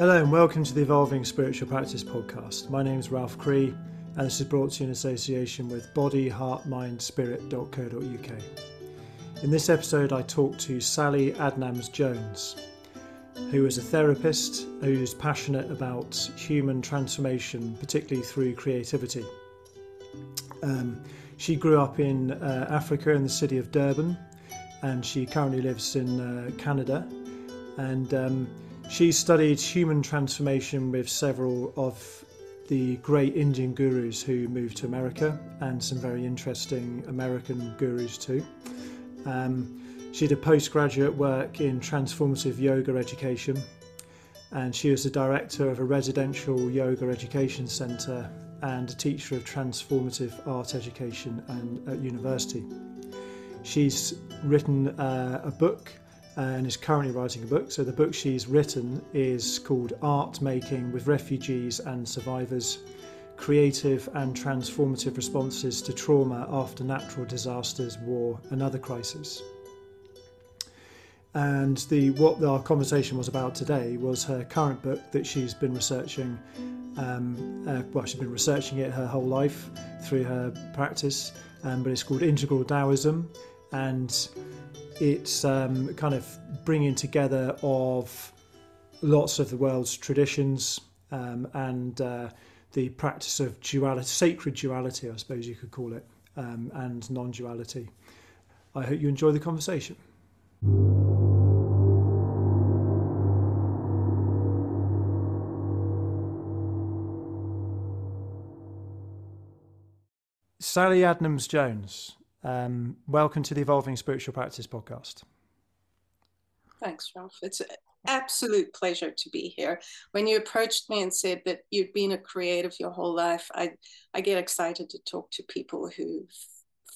Hello and welcome to the Evolving Spiritual Practice podcast. My name is Ralph Cree and this is brought to you in association with bodyheartmindspirit.co.uk. In this episode, I talk to Sally Adnams Jones, who is a therapist who's passionate about human transformation, particularly through creativity. Um, she grew up in uh, Africa in the city of Durban and she currently lives in uh, Canada. And um, she studied human transformation with several of the great Indian gurus who moved to America and some very interesting American gurus too. Um, she did postgraduate work in transformative yoga education and she was the director of a residential yoga education centre and a teacher of transformative art education and at university. She's written uh, a book and is currently writing a book. So the book she's written is called Art Making with Refugees and Survivors Creative and Transformative Responses to Trauma After Natural Disasters, War and Other Crises. And the what our conversation was about today was her current book that she's been researching. Um, uh, well, she's been researching it her whole life through her practice, um, but it's called Integral Taoism, and it's um, kind of bringing together of lots of the world's traditions um, and uh, the practice of duality, sacred duality, I suppose you could call it, um, and non duality. I hope you enjoy the conversation. Sally Adnams Jones, um, welcome to the Evolving Spiritual Practice podcast. Thanks, Ralph. It's an absolute pleasure to be here. When you approached me and said that you'd been a creative your whole life, I, I get excited to talk to people who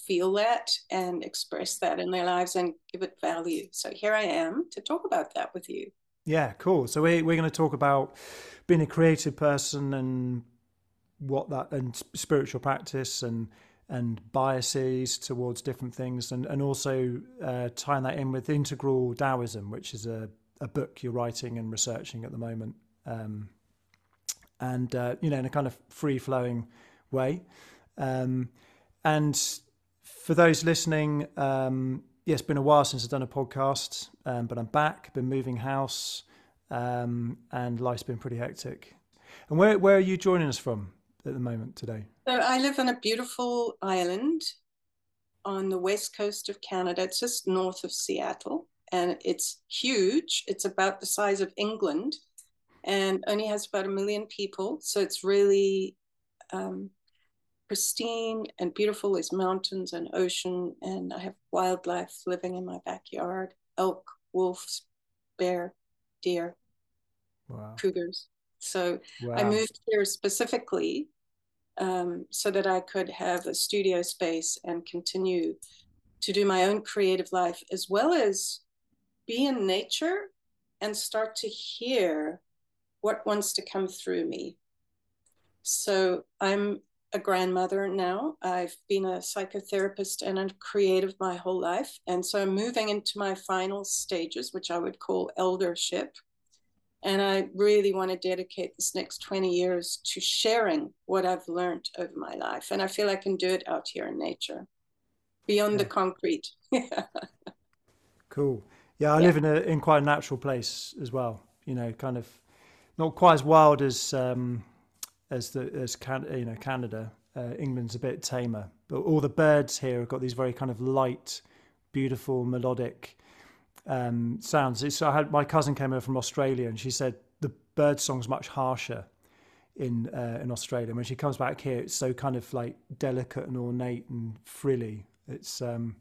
feel that and express that in their lives and give it value. So here I am to talk about that with you. Yeah, cool. So we, we're going to talk about being a creative person and what that and spiritual practice and and biases towards different things, and and also uh, tying that in with integral Taoism, which is a, a book you're writing and researching at the moment, um, and uh, you know in a kind of free flowing way. Um, and for those listening, um, yeah, it's been a while since I've done a podcast, um, but I'm back. Been moving house, um, and life's been pretty hectic. And where where are you joining us from at the moment today? So I live on a beautiful island on the west coast of Canada. It's just north of Seattle, and it's huge. It's about the size of England, and only has about a million people. So it's really um, pristine and beautiful. There's mountains and ocean, and I have wildlife living in my backyard: elk, wolves, bear, deer, wow. cougars. So wow. I moved here specifically um, so that I could have a studio space and continue to do my own creative life as well as be in nature and start to hear what wants to come through me. So I'm a grandmother now. I've been a psychotherapist and a creative my whole life. And so I'm moving into my final stages, which I would call eldership. And I really want to dedicate this next 20 years to sharing what I've learned over my life. And I feel I can do it out here in nature, beyond yeah. the concrete. cool. Yeah, I yeah. live in a in quite a natural place as well. You know, kind of not quite as wild as um, as the as Can- you know Canada. Uh, England's a bit tamer, but all the birds here have got these very kind of light, beautiful, melodic um, sounds. It's, I had my cousin came over from Australia, and she said the bird song's much harsher in uh, in Australia. When she comes back here, it's so kind of like delicate and ornate and frilly. It's um,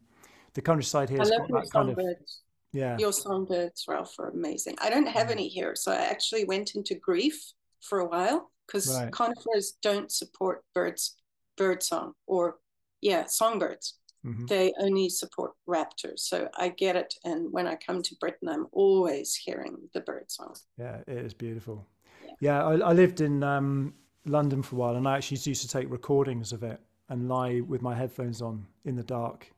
the countryside here. I love your songbirds. Kind of, yeah, your songbirds, Ralph, are amazing. I don't have any here, so I actually went into grief for a while because right. conifers don't support birds, bird song or yeah, songbirds. Mm-hmm. They only support raptors. So I get it. And when I come to Britain, I'm always hearing the bird song. Yeah, it is beautiful. Yeah, yeah I, I, lived in um, London for a while and I actually used to take recordings of it and lie with my headphones on in the dark,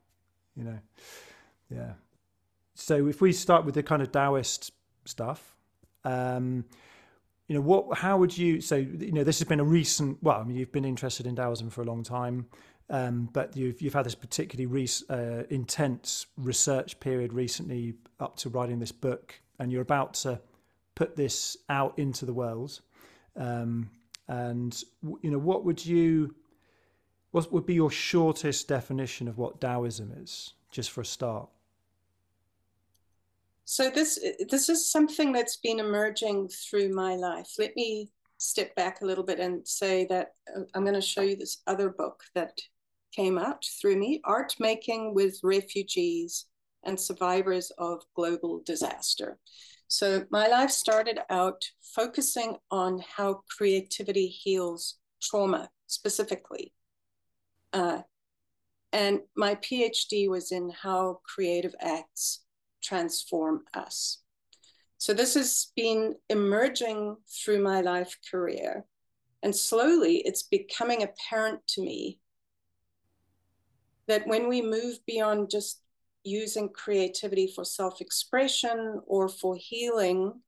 you know. Yeah. So if we start with the kind of Taoist stuff, um, you know what how would you so you know this has been a recent well i mean you've been interested in taoism for a long time um, but you've you've had this particularly re- uh, intense research period recently up to writing this book and you're about to put this out into the world um, and you know what would you what would be your shortest definition of what taoism is just for a start so this this is something that's been emerging through my life. Let me step back a little bit and say that uh, I'm going to show you this other book that came out through me, Art Making with Refugees and Survivors of Global Disaster. So my life started out focusing on how creativity heals trauma specifically. Uh, and my PhD was in how creative acts transform us. So this has been emerging through my life career. And slowly it's becoming apparent to me that when we move beyond just using creativity for self expression or for healing,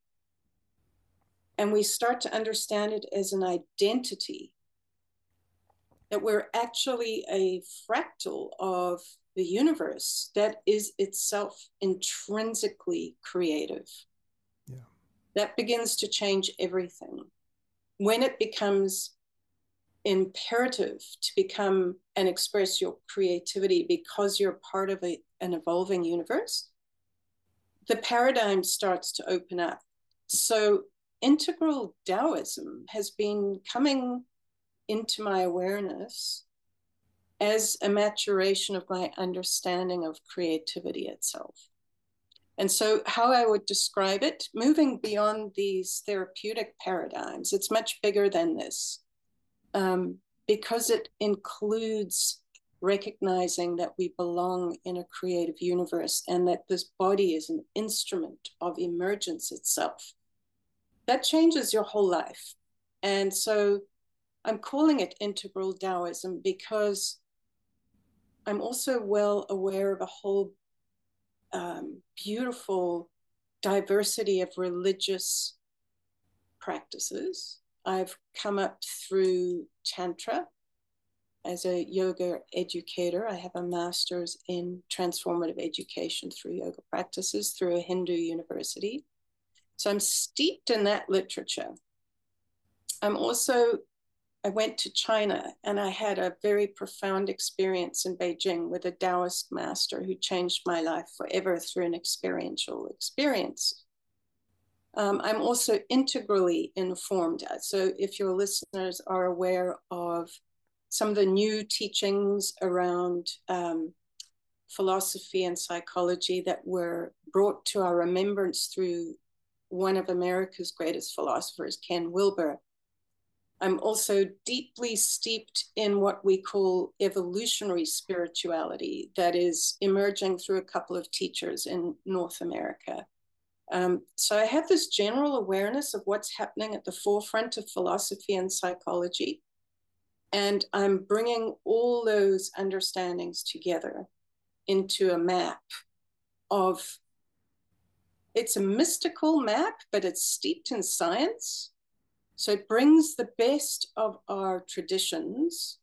and we start to understand it as an identity, that we're actually a fractal of the universe that is itself intrinsically creative. Yeah. That begins to change everything. When it becomes imperative to become and express your creativity because you're part of a, an evolving universe, the paradigm starts to open up. So, integral Taoism has been coming into my awareness as a maturation of my understanding of creativity itself. And so, how I would describe it, moving beyond these therapeutic paradigms, it's much bigger than this um, because it includes recognizing that we belong in a creative universe and that this body is an instrument of emergence itself. That changes your whole life. And so, I'm calling it integral Taoism because I'm also well aware of a whole um, beautiful diversity of religious practices. I've come up through Tantra as a yoga educator. I have a master's in transformative education through yoga practices through a Hindu university. So I'm steeped in that literature. I'm also I went to China and I had a very profound experience in Beijing with a Taoist master who changed my life forever through an experiential experience. Um, I'm also integrally informed. So, if your listeners are aware of some of the new teachings around um, philosophy and psychology that were brought to our remembrance through one of America's greatest philosophers, Ken Wilber, I'm also deeply steeped in what we call evolutionary spirituality that is emerging through a couple of teachers in North America. Um, so I have this general awareness of what's happening at the forefront of philosophy and psychology. And I'm bringing all those understandings together into a map of it's a mystical map, but it's steeped in science so it brings the best of our traditions,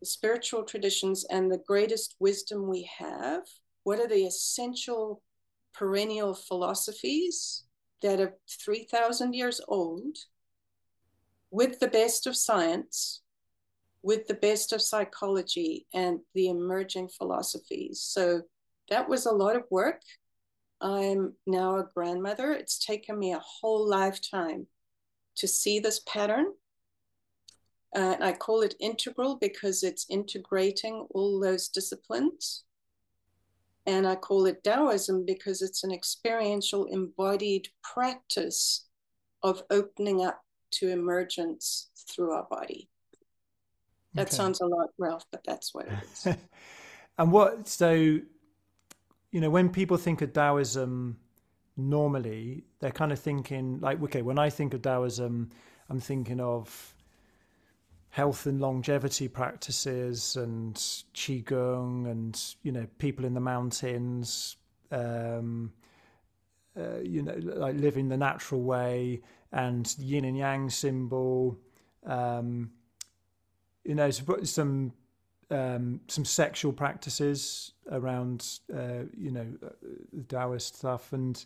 the spiritual traditions, and the greatest wisdom we have. What are the essential perennial philosophies that are 3,000 years old with the best of science, with the best of psychology and the emerging philosophies? So that was a lot of work. I'm now a grandmother. It's taken me a whole lifetime to see this pattern. Uh, I call it integral because it's integrating all those disciplines. And I call it Taoism because it's an experiential embodied practice of opening up to emergence through our body. That okay. sounds a lot, Ralph, but that's what it is. and what, so, you know, when people think of Taoism, normally they're kind of thinking like okay when i think of taoism i'm thinking of health and longevity practices and qigong and you know people in the mountains um, uh, you know, like living the natural way and yin and yang symbol. Um, you know, some um, some sexual practices around, uh, you know, uh, Taoist stuff and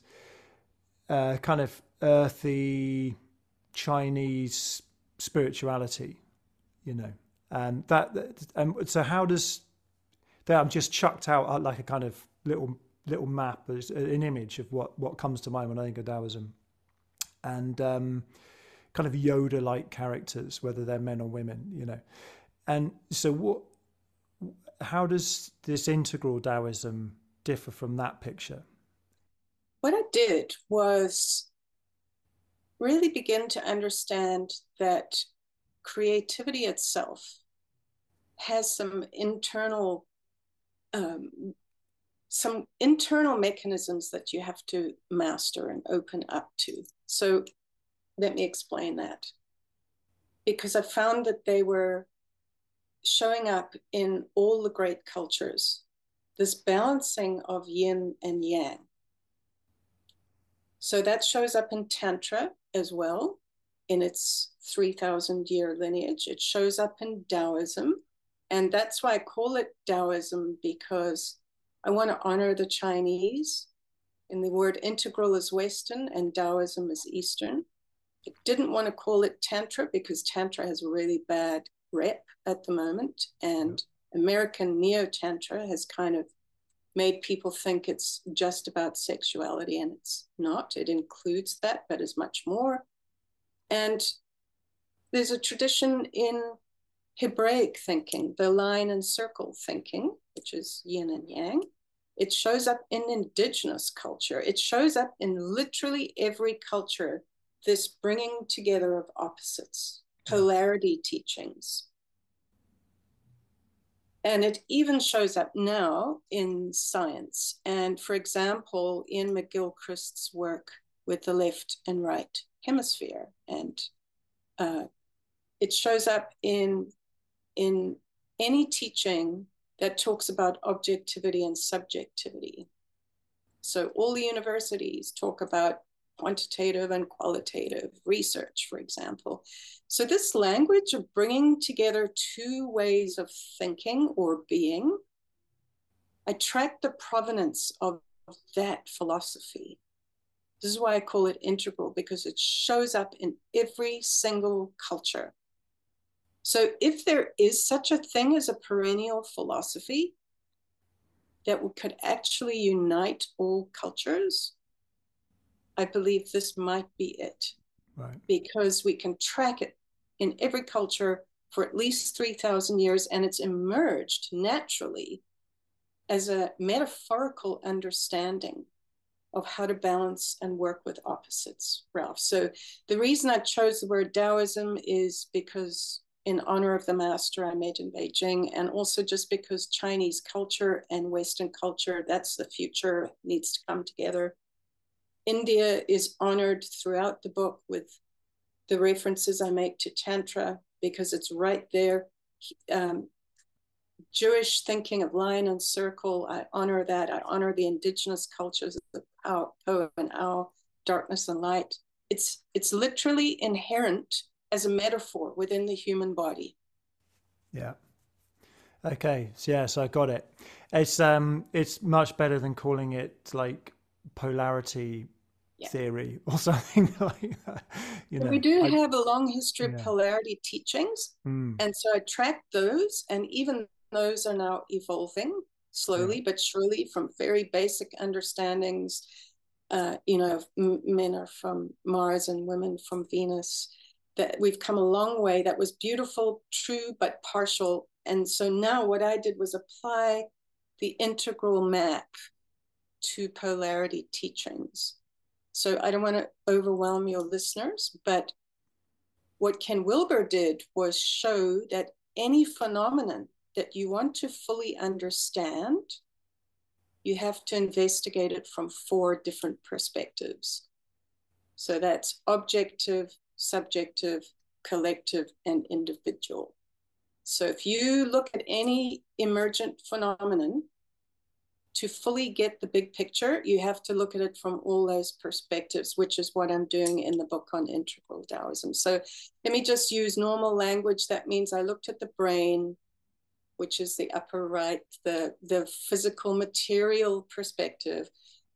uh, kind of earthy Chinese spirituality, you know, and that. And so, how does that? I'm just chucked out uh, like a kind of little little map an image of what what comes to mind when I think of Taoism, and um, kind of Yoda like characters, whether they're men or women, you know. And so, what? How does this integral Taoism differ from that picture? What I did was really begin to understand that creativity itself has some internal um, some internal mechanisms that you have to master and open up to. So let me explain that. Because I found that they were showing up in all the great cultures, this balancing of yin and yang. So that shows up in Tantra as well, in its 3,000 year lineage. It shows up in Taoism. And that's why I call it Taoism because I want to honor the Chinese. And the word integral is Western and Taoism is Eastern. I didn't want to call it Tantra because Tantra has a really bad rep at the moment. And American Neo Tantra has kind of made people think it's just about sexuality, and it's not. It includes that, but is much more. And there's a tradition in Hebraic thinking, the line and circle thinking, which is yin and yang. It shows up in indigenous culture. It shows up in literally every culture, this bringing together of opposites, mm-hmm. polarity teachings. And it even shows up now in science. And for example, in McGilchrist's work with the left and right hemisphere. And uh, it shows up in, in any teaching that talks about objectivity and subjectivity. So all the universities talk about quantitative and qualitative research, for example. So this language of bringing together two ways of thinking or being, I track the provenance of that philosophy. This is why I call it integral, because it shows up in every single culture. So, if there is such a thing as a perennial philosophy that could actually unite all cultures, I believe this might be it. Right. Because we can track it in every culture for at least 3,000 years, and it's emerged naturally as a metaphorical understanding of how to balance and work with opposites, Ralph. So the reason I chose the word Taoism is because in honor of the master I met in Beijing, and also just because Chinese culture and Western culture, that's the future, needs to come together. India is honored throughout the book with the references I make to Tantra because it's right there. Um, Jewish thinking of line and circle, I honor that. I honor the indigenous cultures of the Po and Ao, darkness and light. It's it's literally inherent as a metaphor within the human body. Yeah. Okay. So yes, I got it. It's um it's much better than calling it like polarity yeah. theory or something like that. You know, we do I, have a long history of yeah. polarity teachings. Mm. And so I track those and even those are now evolving slowly mm. but surely from very basic understandings uh, you know, men are from Mars and women from Venus that we've come a long way. That was beautiful, true, but partial. And so now what I did was apply the integral map to polarity teachings. So I don't want to overwhelm your listeners, but what Ken Wilber did was show that any phenomenon that you want to fully understand, you have to investigate it from four different perspectives. So that's objective, subjective, collective, and individual. So if you look at any emergent phenomenon, to fully get the big picture, you have to look at it from all those perspectives, which is what I'm doing in the book on integral Taoism. So let me just use normal language. That means I looked at the brain, which is the upper right, the, the physical material perspective.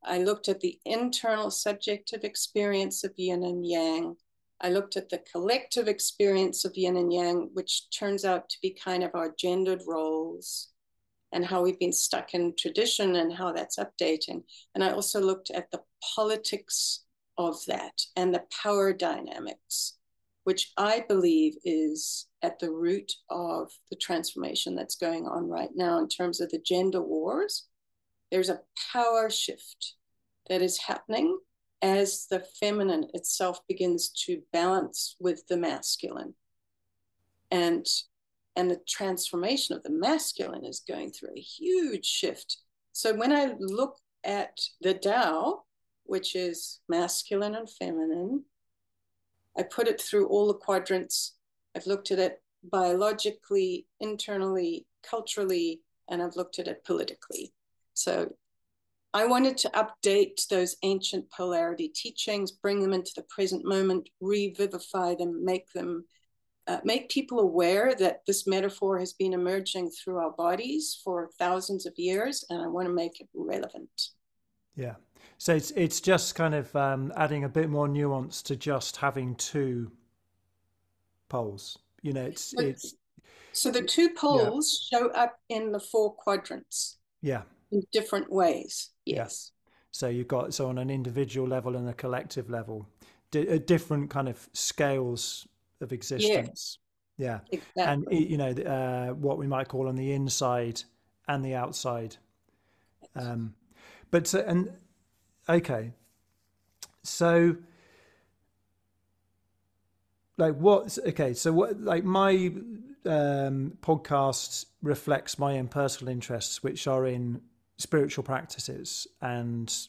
I looked at the internal subjective experience of yin and yang. I looked at the collective experience of yin and yang, which turns out to be kind of our gendered roles and how we've been stuck in tradition and how that's updating. And I also looked at the politics of that and the power dynamics, which I believe is at the root of the transformation that's going on right now in terms of the gender wars. There's a power shift that is happening as the feminine itself begins to balance with the masculine. And and the transformation of the masculine is going through a huge shift. So when I look at the Tao, which is masculine and feminine, I put it through all the quadrants. I've looked at it biologically, internally, culturally, and I've looked at it politically. So I wanted to update those ancient polarity teachings, bring them into the present moment, revivify them, make them uh, make people aware that this metaphor has been emerging through our bodies for thousands of years, and I want to make it relevant. Yeah. So it's it's just kind of um, adding a bit more nuance to just having two poles. You know, it's but, it's. So the two poles yeah. show up in the four quadrants. Yeah. In different ways. Yes. Yeah. So you've got so on an individual level and a collective level, di- different kind of scales of existence. Yeah. yeah. Exactly. And, you know, uh, what we might call on the inside and the outside. Um, but, uh, and, okay. So, like what okay so what like my um podcast reflects my own personal interests which are in spiritual practices and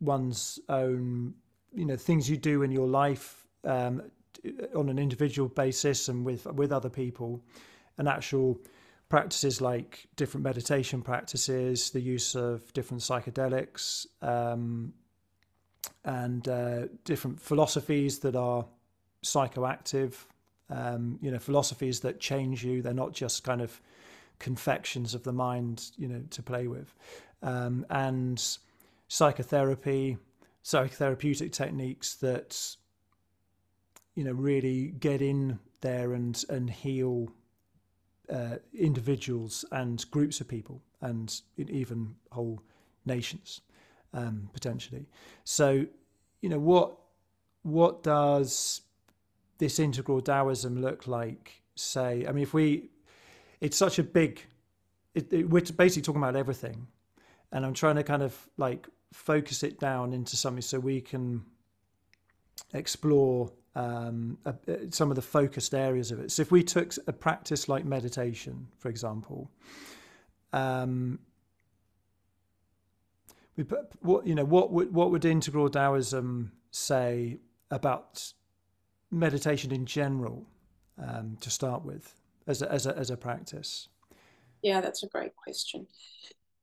one's own you know things you do in your life um on an individual basis and with with other people, and actual practices like different meditation practices, the use of different psychedelics, um, and uh, different philosophies that are psychoactive. Um, you know, philosophies that change you. They're not just kind of confections of the mind, you know, to play with. Um, and psychotherapy, psychotherapeutic techniques that you know really get in there and and heal uh, individuals and groups of people and even whole nations um, potentially. So you know what what does this integral Taoism look like? Say, I mean, if we, it's such a big, it, it, we're basically talking about everything, and I'm trying to kind of like focus it down into something so we can explore um, some of the focused areas of it. So if we took a practice like meditation, for example, um, we put, what you know what would what would integral Taoism say about meditation in general um, to start with as a, as a, as a practice? Yeah, that's a great question,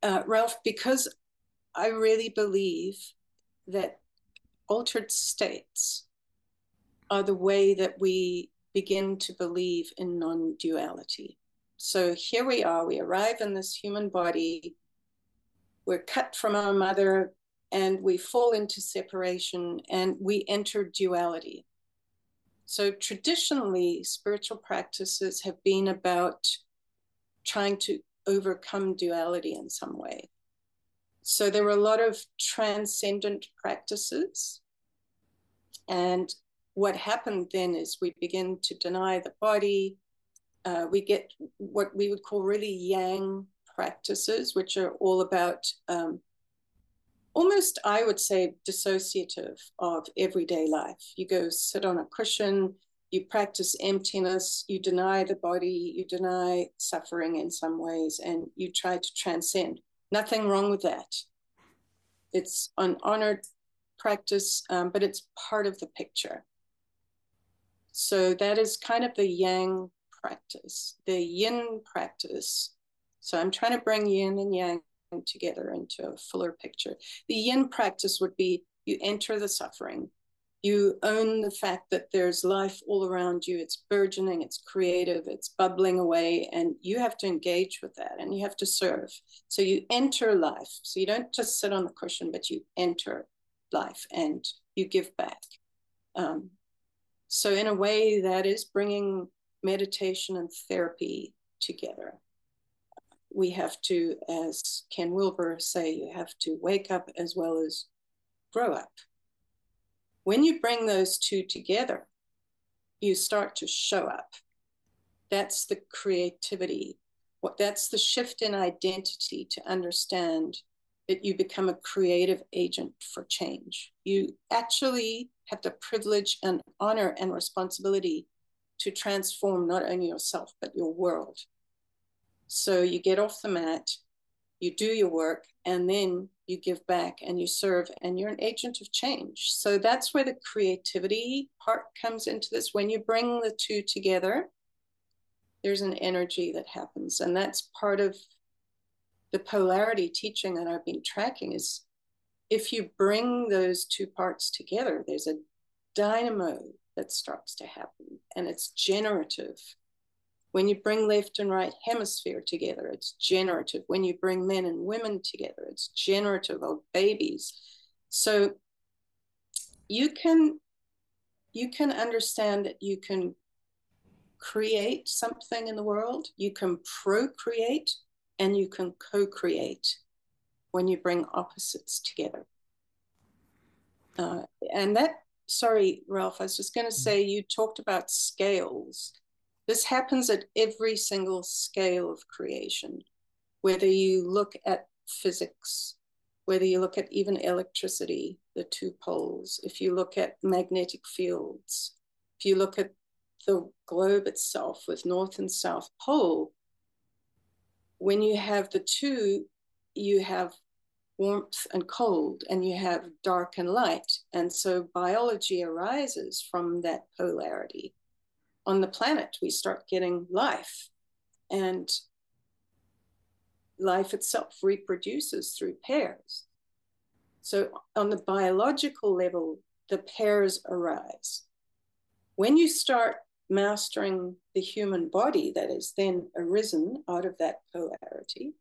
uh, Ralph. Because I really believe that altered states are the way that we begin to believe in non duality. So here we are, we arrive in this human body, we're cut from our mother, and we fall into separation and we enter duality. So traditionally, spiritual practices have been about trying to overcome duality in some way. So there were a lot of transcendent practices. And what happened then is we begin to deny the body. Uh, we get what we would call really yang practices, which are all about um, almost, I would say, dissociative of everyday life. You go sit on a cushion, you practice emptiness, you deny the body, you deny suffering in some ways, and you try to transcend. Nothing wrong with that. It's an honored practice, um, but it's part of the picture. So that is kind of the yang practice, the yin practice. So I'm trying to bring yin and yang together into a fuller picture. The yin practice would be you enter the suffering, you own the fact that there's life all around you, it's burgeoning, it's creative, it's bubbling away, and you have to engage with that and you have to serve. So you enter life. So you don't just sit on the cushion, but you enter life and you give back. Um, so, in a way, that is bringing meditation and therapy together we have to, as Ken Wilber say, you have to wake up as well as grow up. When you bring those two together, you start to show up. That's the creativity. What that's the shift in identity to understand that you become a creative agent for change. You actually have the privilege and honor and responsibility to transform not only yourself, but your world. So you get off the mat, you do your work, and then you give back and you serve, and you're an agent of change. So that's where the creativity part comes into this. When you bring the two together, there's an energy that happens. And that's part of the polarity teaching that I've been tracking is if you bring those two parts together, there's a dynamo that starts to happen and it's generative when you bring left and right hemisphere together, it's generative. When you bring men and women together, it's generative of babies. So you can you can understand that you can create something in the world, you can procreate, and you can co-create when you bring opposites together. Uh, and that, sorry, Ralph, I was just going to say you talked about scales. This happens at every single scale of creation, whether you look at physics, whether you look at even electricity, the two poles, if you look at magnetic fields, if you look at the globe itself with north and south pole, when you have the two, you have warmth and cold, and you have dark and light. And so biology arises from that polarity on the planet, we start getting life. And life itself reproduces through pairs. So, on the biological level, the pairs arise. When you start mastering the human body that is then arisen out of that polarity,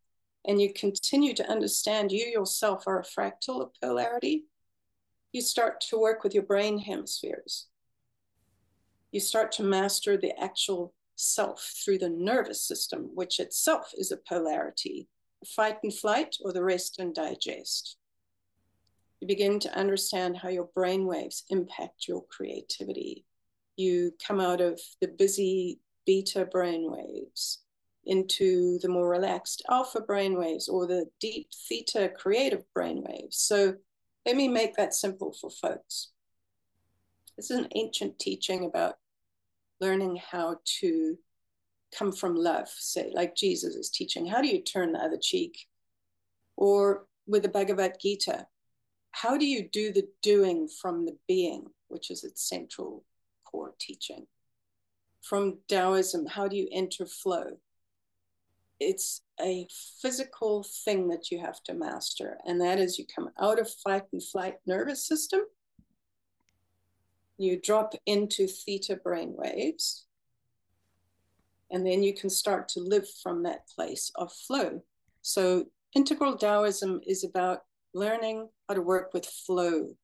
and you continue to understand you yourself are a fractal of polarity, you start to work with your brain hemispheres you start to master the actual self through the nervous system, which itself is a polarity fight and flight or the rest and digest. You begin to understand how your brain waves impact your creativity. You come out of the busy beta brain waves into the more relaxed alpha brain waves or the deep theta creative brain waves. So let me make that simple for folks. This is an ancient teaching about learning how to come from love, say, like Jesus is teaching. How do you turn the other cheek? Or with the Bhagavad Gita, how do you do the doing from the being, which is its central core teaching? From Taoism, how do you enter flow? It's a physical thing that you have to master, and that is you come out of fight and flight nervous system you drop into theta brain waves, and then you can start to live from that place of flow. So, integral Taoism is about learning how to work with flow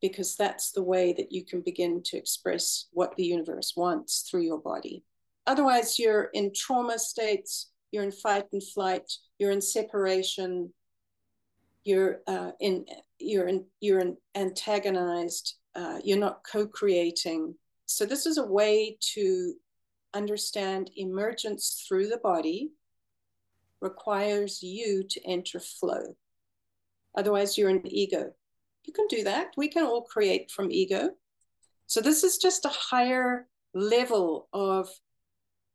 because that's the way that you can begin to express what the universe wants through your body. Otherwise, you're in trauma states, you're in fight and flight, you're in separation, you're uh, in you're in, you're in antagonized, uh, you're not co-creating. So this is a way to understand emergence through the body requires you to enter flow. Otherwise, you're an ego. You can do that. We can all create from ego. So this is just a higher level of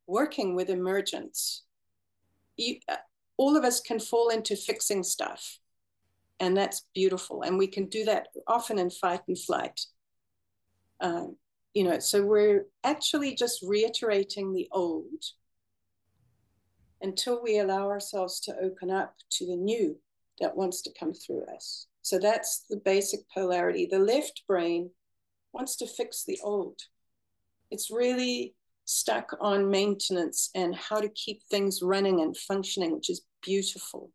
working with emergence. You, uh, all of us can fall into fixing stuff and that's beautiful. And we can do that often in fight and flight. Um, you know, so we're actually just reiterating the old until we allow ourselves to open up to the new that wants to come through us. So that's the basic polarity. The left brain wants to fix the old. It's really stuck on maintenance and how to keep things running and functioning, which is beautiful.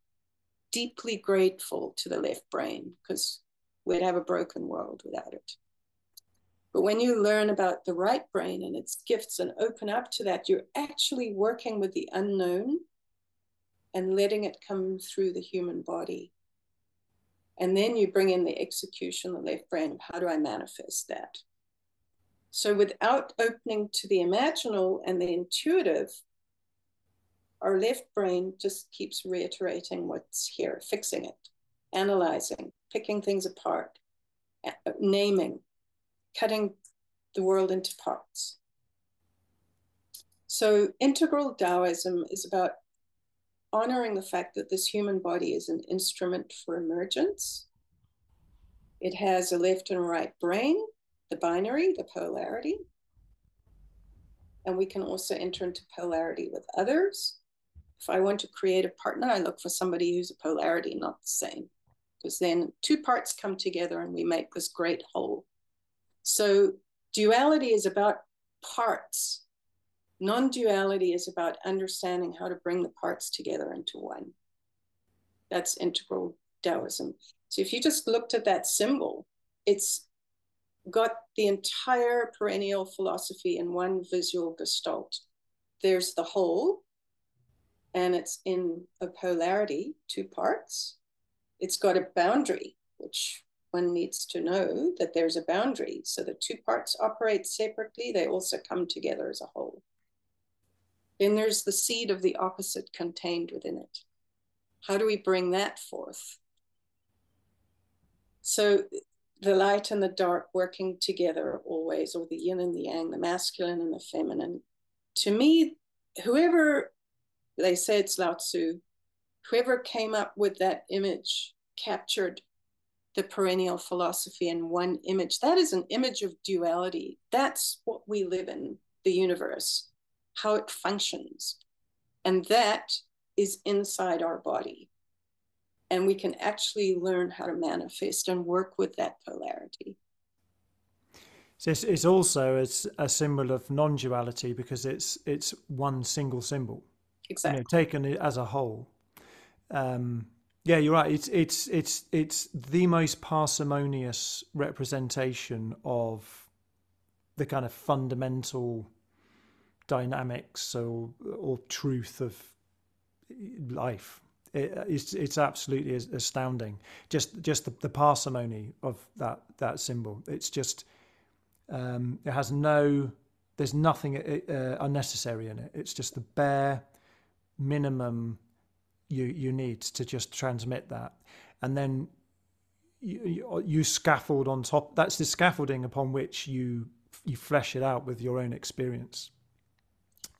Deeply grateful to the left brain because we'd have a broken world without it. But when you learn about the right brain and its gifts and open up to that, you're actually working with the unknown and letting it come through the human body. And then you bring in the execution, the left brain of how do I manifest that? So without opening to the imaginal and the intuitive, our left brain just keeps reiterating what's here, fixing it, analyzing, picking things apart, uh, naming, cutting the world into parts. So, integral Taoism is about honoring the fact that this human body is an instrument for emergence. It has a left and right brain, the binary, the polarity. And we can also enter into polarity with others. If I want to create a partner, I look for somebody who's a polarity, not the same, because then two parts come together and we make this great whole. So duality is about parts. Non duality is about understanding how to bring the parts together into one. That's integral Taoism. So if you just looked at that symbol, it's got the entire perennial philosophy in one visual gestalt. There's the whole, and it's in a polarity, two parts. It's got a boundary, which one needs to know that there's a boundary. So the two parts operate separately, they also come together as a whole. Then there's the seed of the opposite contained within it. How do we bring that forth? So the light and the dark working together always, or the yin and the yang, the masculine and the feminine. To me, whoever, they say it's Lao Tzu, whoever came up with that image captured the perennial philosophy in one image. That is an image of duality. That's what we live in, the universe, how it functions. And that is inside our body. And we can actually learn how to manifest and work with that polarity. So it's, also a, a symbol of non-duality because it's it's one single symbol, exactly you know, taken as a whole. Um, yeah, you're right. It's it's it's it's the most parsimonious representation of the kind of fundamental dynamics or or truth of life. It, it's it's absolutely astounding. Just just the, the parsimony of that that symbol. It's just um, it has no. There's nothing uh, unnecessary in it. It's just the bare minimum you you need to just transmit that, and then you, you scaffold on top. That's the scaffolding upon which you you flesh it out with your own experience.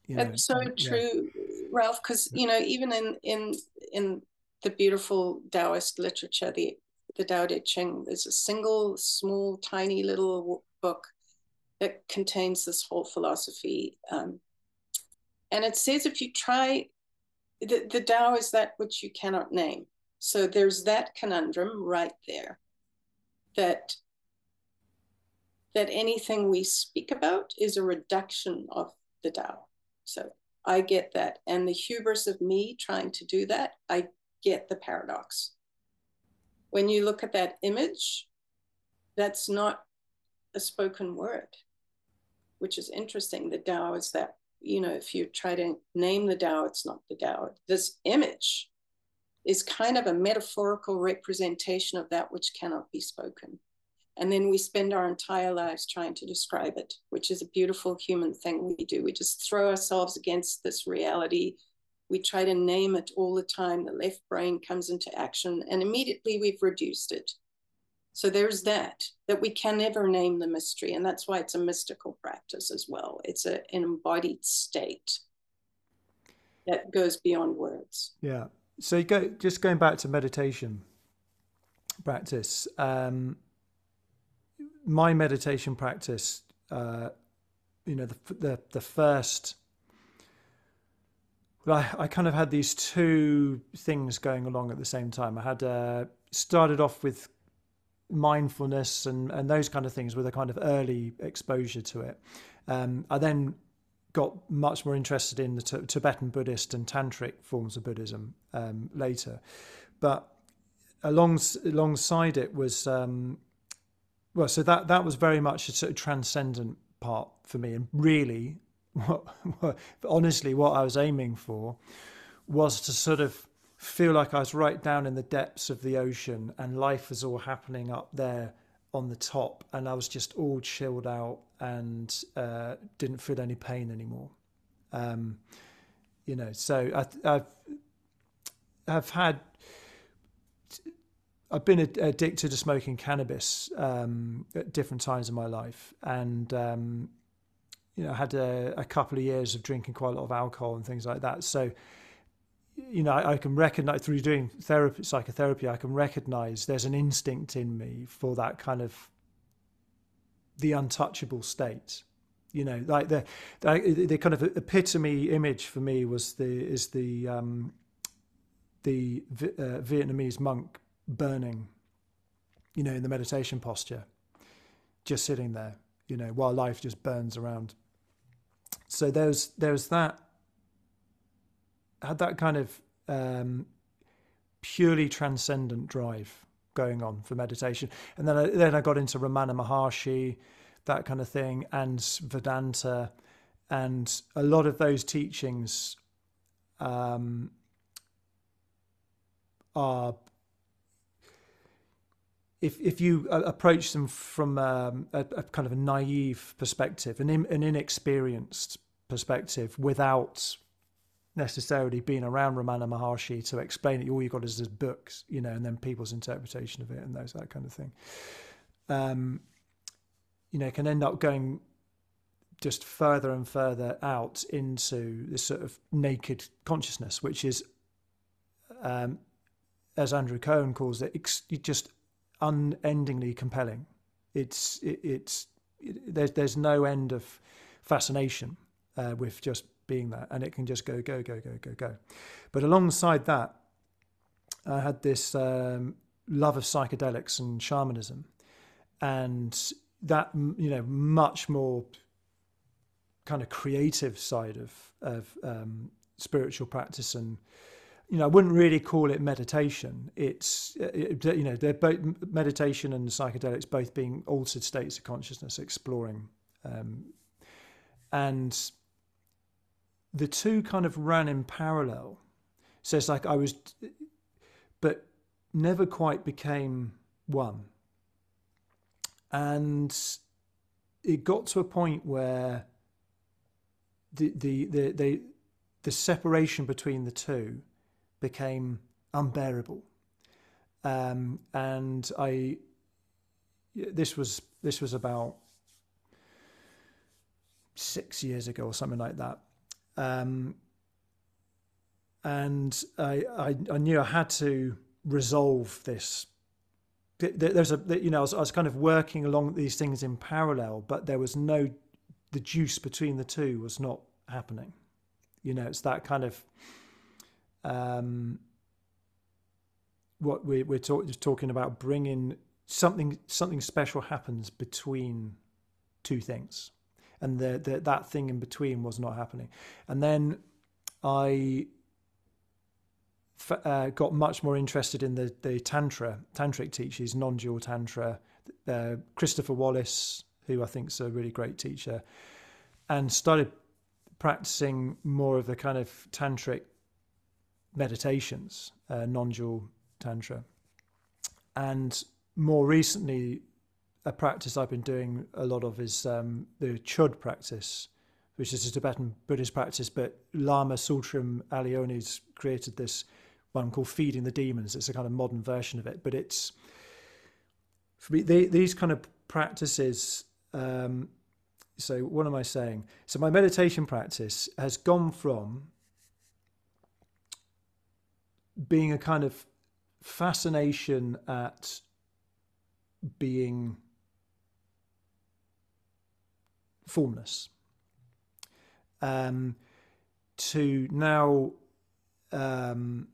You know, That's so true, yeah. Ralph. Because you know, even in in in the beautiful Taoist literature, the the Tao Te Ching, there's a single, small, tiny little book that contains this whole philosophy. Um, and it says if you try the, the Tao is that which you cannot name. So there's that conundrum right there that that anything we speak about is a reduction of the Tao. So I get that. And the hubris of me trying to do that, I get the paradox. When you look at that image, that's not a spoken word, which is interesting. The Tao is that you know, if you try to name the Tao, it's not the Tao. This image is kind of a metaphorical representation of that which cannot be spoken. And then we spend our entire lives trying to describe it, which is a beautiful human thing we do. We just throw ourselves against this reality. We try to name it all the time. The left brain comes into action, and immediately we've reduced it. So there's that, that we can never name the mystery. And that's why it's a mystical practice as well. It's a, an embodied state that goes beyond words. Yeah. So you go just going back to meditation practice. Um, my meditation practice, uh, you know, the, the the first well, I, I, kind of had these two things going along at the same time. I had uh, started off with mindfulness and, and those kind of things with a kind of early exposure to it. Um, I then got much more interested in the t- Tibetan Buddhist and Tantric forms of Buddhism um, later. But along, alongside it was, um, well, so that, that was very much a sort of transcendent part for me. And really, what, honestly, what I was aiming for was to sort of feel like I was right down in the depths of the ocean and life was all happening up there on the top and I was just all chilled out and uh, didn't feel any pain anymore. Um, you know, so I, have I've had I've been addicted to smoking cannabis um, at different times in my life, and um, you know, I had a, a, couple of years of drinking quite a lot of alcohol and things like that. So you know, I, I, can recognize through doing therapy, psychotherapy, I can recognize there's an instinct in me for that kind of the untouchable state. You know, like the the, the kind of epitome image for me was the is the um, the uh, Vietnamese monk burning, you know, in the meditation posture, just sitting there, you know, while life just burns around. So there's there's that had that kind of um, purely transcendent drive going on for meditation, and then I, then I got into Ramana Maharshi, that kind of thing, and Vedanta, and a lot of those teachings um, are if if you approach them from um, a, a, kind of a naive perspective, an, in, an inexperienced perspective, without necessarily been around Ramana Maharshi to explain it. All you've got is his books, you know, and then people's interpretation of it and those that kind of thing. Um, you know, can end up going just further and further out into this sort of naked consciousness, which is, um, as Andrew Cohen calls it, ex- just unendingly compelling. It's it, it's it, there's there's no end of fascination uh, with just being there, and it can just go, go, go, go, go, go. But alongside that, I had this um, love of psychedelics and shamanism, and that you know much more kind of creative side of of um, spiritual practice and you know I wouldn't really call it meditation it's it, you know they're both meditation and psychedelics both being altered states of consciousness exploring um, and the two kind of ran in parallel. So it's like I was, but never quite became one. And it got to a point where the the the the, the separation between the two became unbearable. Um, and I this was this was about six years ago or something like that um, and I, I, I knew I had to resolve this. There's a you know I was, I was kind of working along these things in parallel, but there was no the juice between the two was not happening. You know, it's that kind of um, what we, we're talk, talking about bringing something something special happens between two things and the, the, that thing in between was not happening. And then I uh, got much more interested in the, the tantra, tantric teachers, non-dual tantra, uh, Christopher Wallis, who I think is a really great teacher, and started practicing more of the kind of tantric meditations, uh, non-dual tantra, and more recently a practice I've been doing a lot of is um, the Chöd practice, which is a Tibetan Buddhist practice. But Lama Tsultrim Allione's created this one called Feeding the Demons. It's a kind of modern version of it, but it's for me they, these kind of practices. Um, so what am I saying? So my meditation practice has gone from being a kind of fascination at being formless. Um, to now um,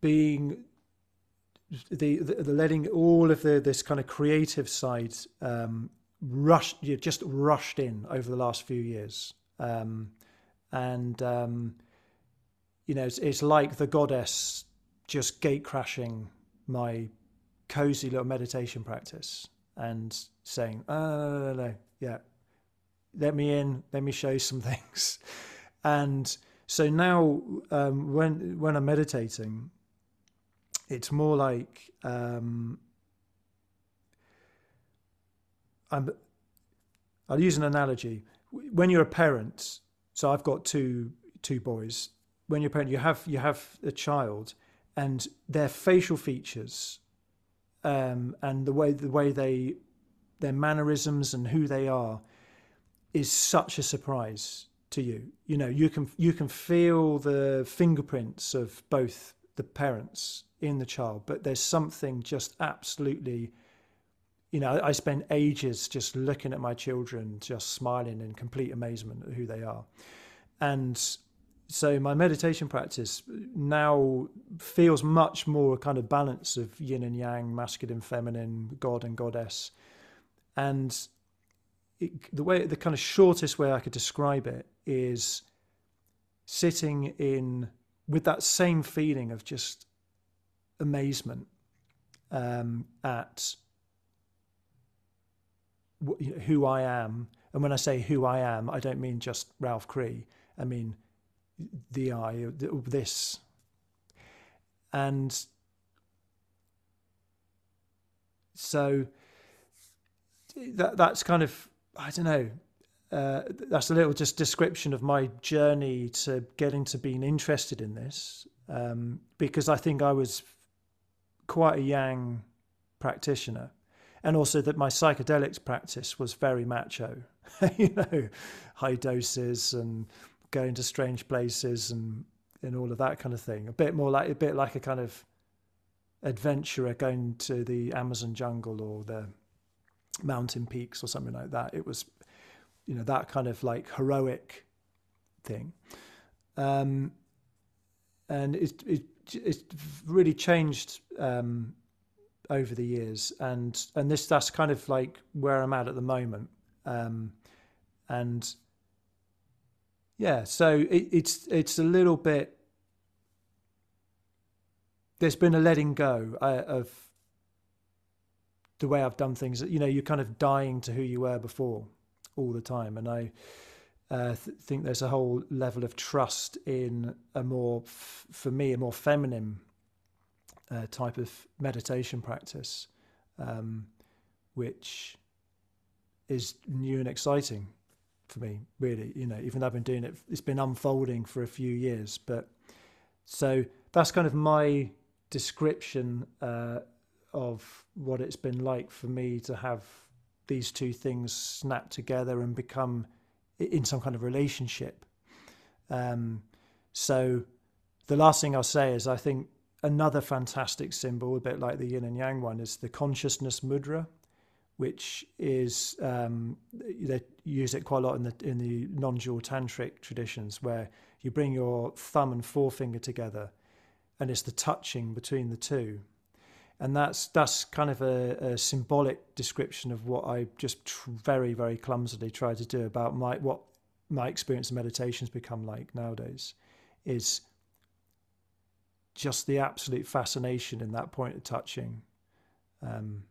being the, the, the letting all of the this kind of creative side um, rushed you just rushed in over the last few years um, and um, you know it's, it's like the goddess just gate crashing my cozy little meditation practice and saying oh no, no, no, yeah let me in let me show you some things and so now um, when when i'm meditating it's more like um, I'm, I'll use an analogy. When you're a parent, so I've got two two boys. When you're a parent, you have you have a child, and their facial features, um, and the way the way they, their mannerisms and who they are, is such a surprise to you. You know, you can you can feel the fingerprints of both the parents in the child, but there's something just absolutely, you know, I spend ages just looking at my children, just smiling in complete amazement at who they are. And so my meditation practice now feels much more a kind of balance of yin and yang, masculine, feminine, God and goddess. And it, the way, the kind of shortest way I could describe it is sitting in with that same feeling of just amazement um, at who I am. And when I say who I am, I don't mean just Ralph Cree. I mean the I, this. And so that that's kind of I don't know. Uh, that's a little just description of my journey to getting to being interested in this um, because I think I was quite a yang practitioner, and also that my psychedelics practice was very macho. you know, high doses and going to strange places and and all of that kind of thing. A bit more like a bit like a kind of adventurer going to the Amazon jungle or the mountain peaks or something like that. It was, you know, that kind of like heroic thing. Um, and it, it it's really changed um, over the years, and and this that's kind of like where I'm at at the moment, um, and yeah, so it, it's it's a little bit. There's been a letting go uh, of the way I've done things. You know, you're kind of dying to who you were before all the time, and I uh, th- think there's a whole level of trust in a more, f- for me, a more feminine uh, type of meditation practice, um, which is new and exciting for me, really. You know, even though I've been doing it, it's been unfolding for a few years. But so that's kind of my description uh, of what it's been like for me to have these two things snap together and become in some kind of relationship. Um, so the last thing I'll say is I think another fantastic symbol, a bit like the yin and yang one, is the consciousness mudra, which is um, they use it quite a lot in the in the non-dual tantric traditions, where you bring your thumb and forefinger together, and it's the touching between the two, and that's that's kind of a, a symbolic description of what I just tr- very very clumsily try to do about my what my experience of meditation has become like nowadays is just the absolute fascination in that point of touching. Um,